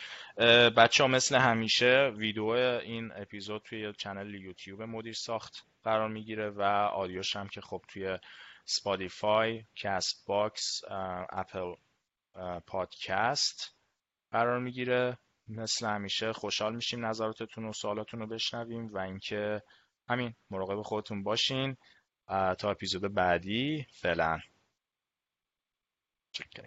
بچه ها مثل همیشه ویدیو این اپیزود توی channel یوتیوب مدیر ساخت قرار می‌گیره و audio ش هم که خب توی سپادیفای کست باکس اپل پادکست قرار می‌گیره. مثل همیشه خوشحال میشیم نظراتتون و سوالاتون رو بشنویم و اینکه همین مراقب خودتون باشین. تا اپیزود بعدی. فعلا. Chicken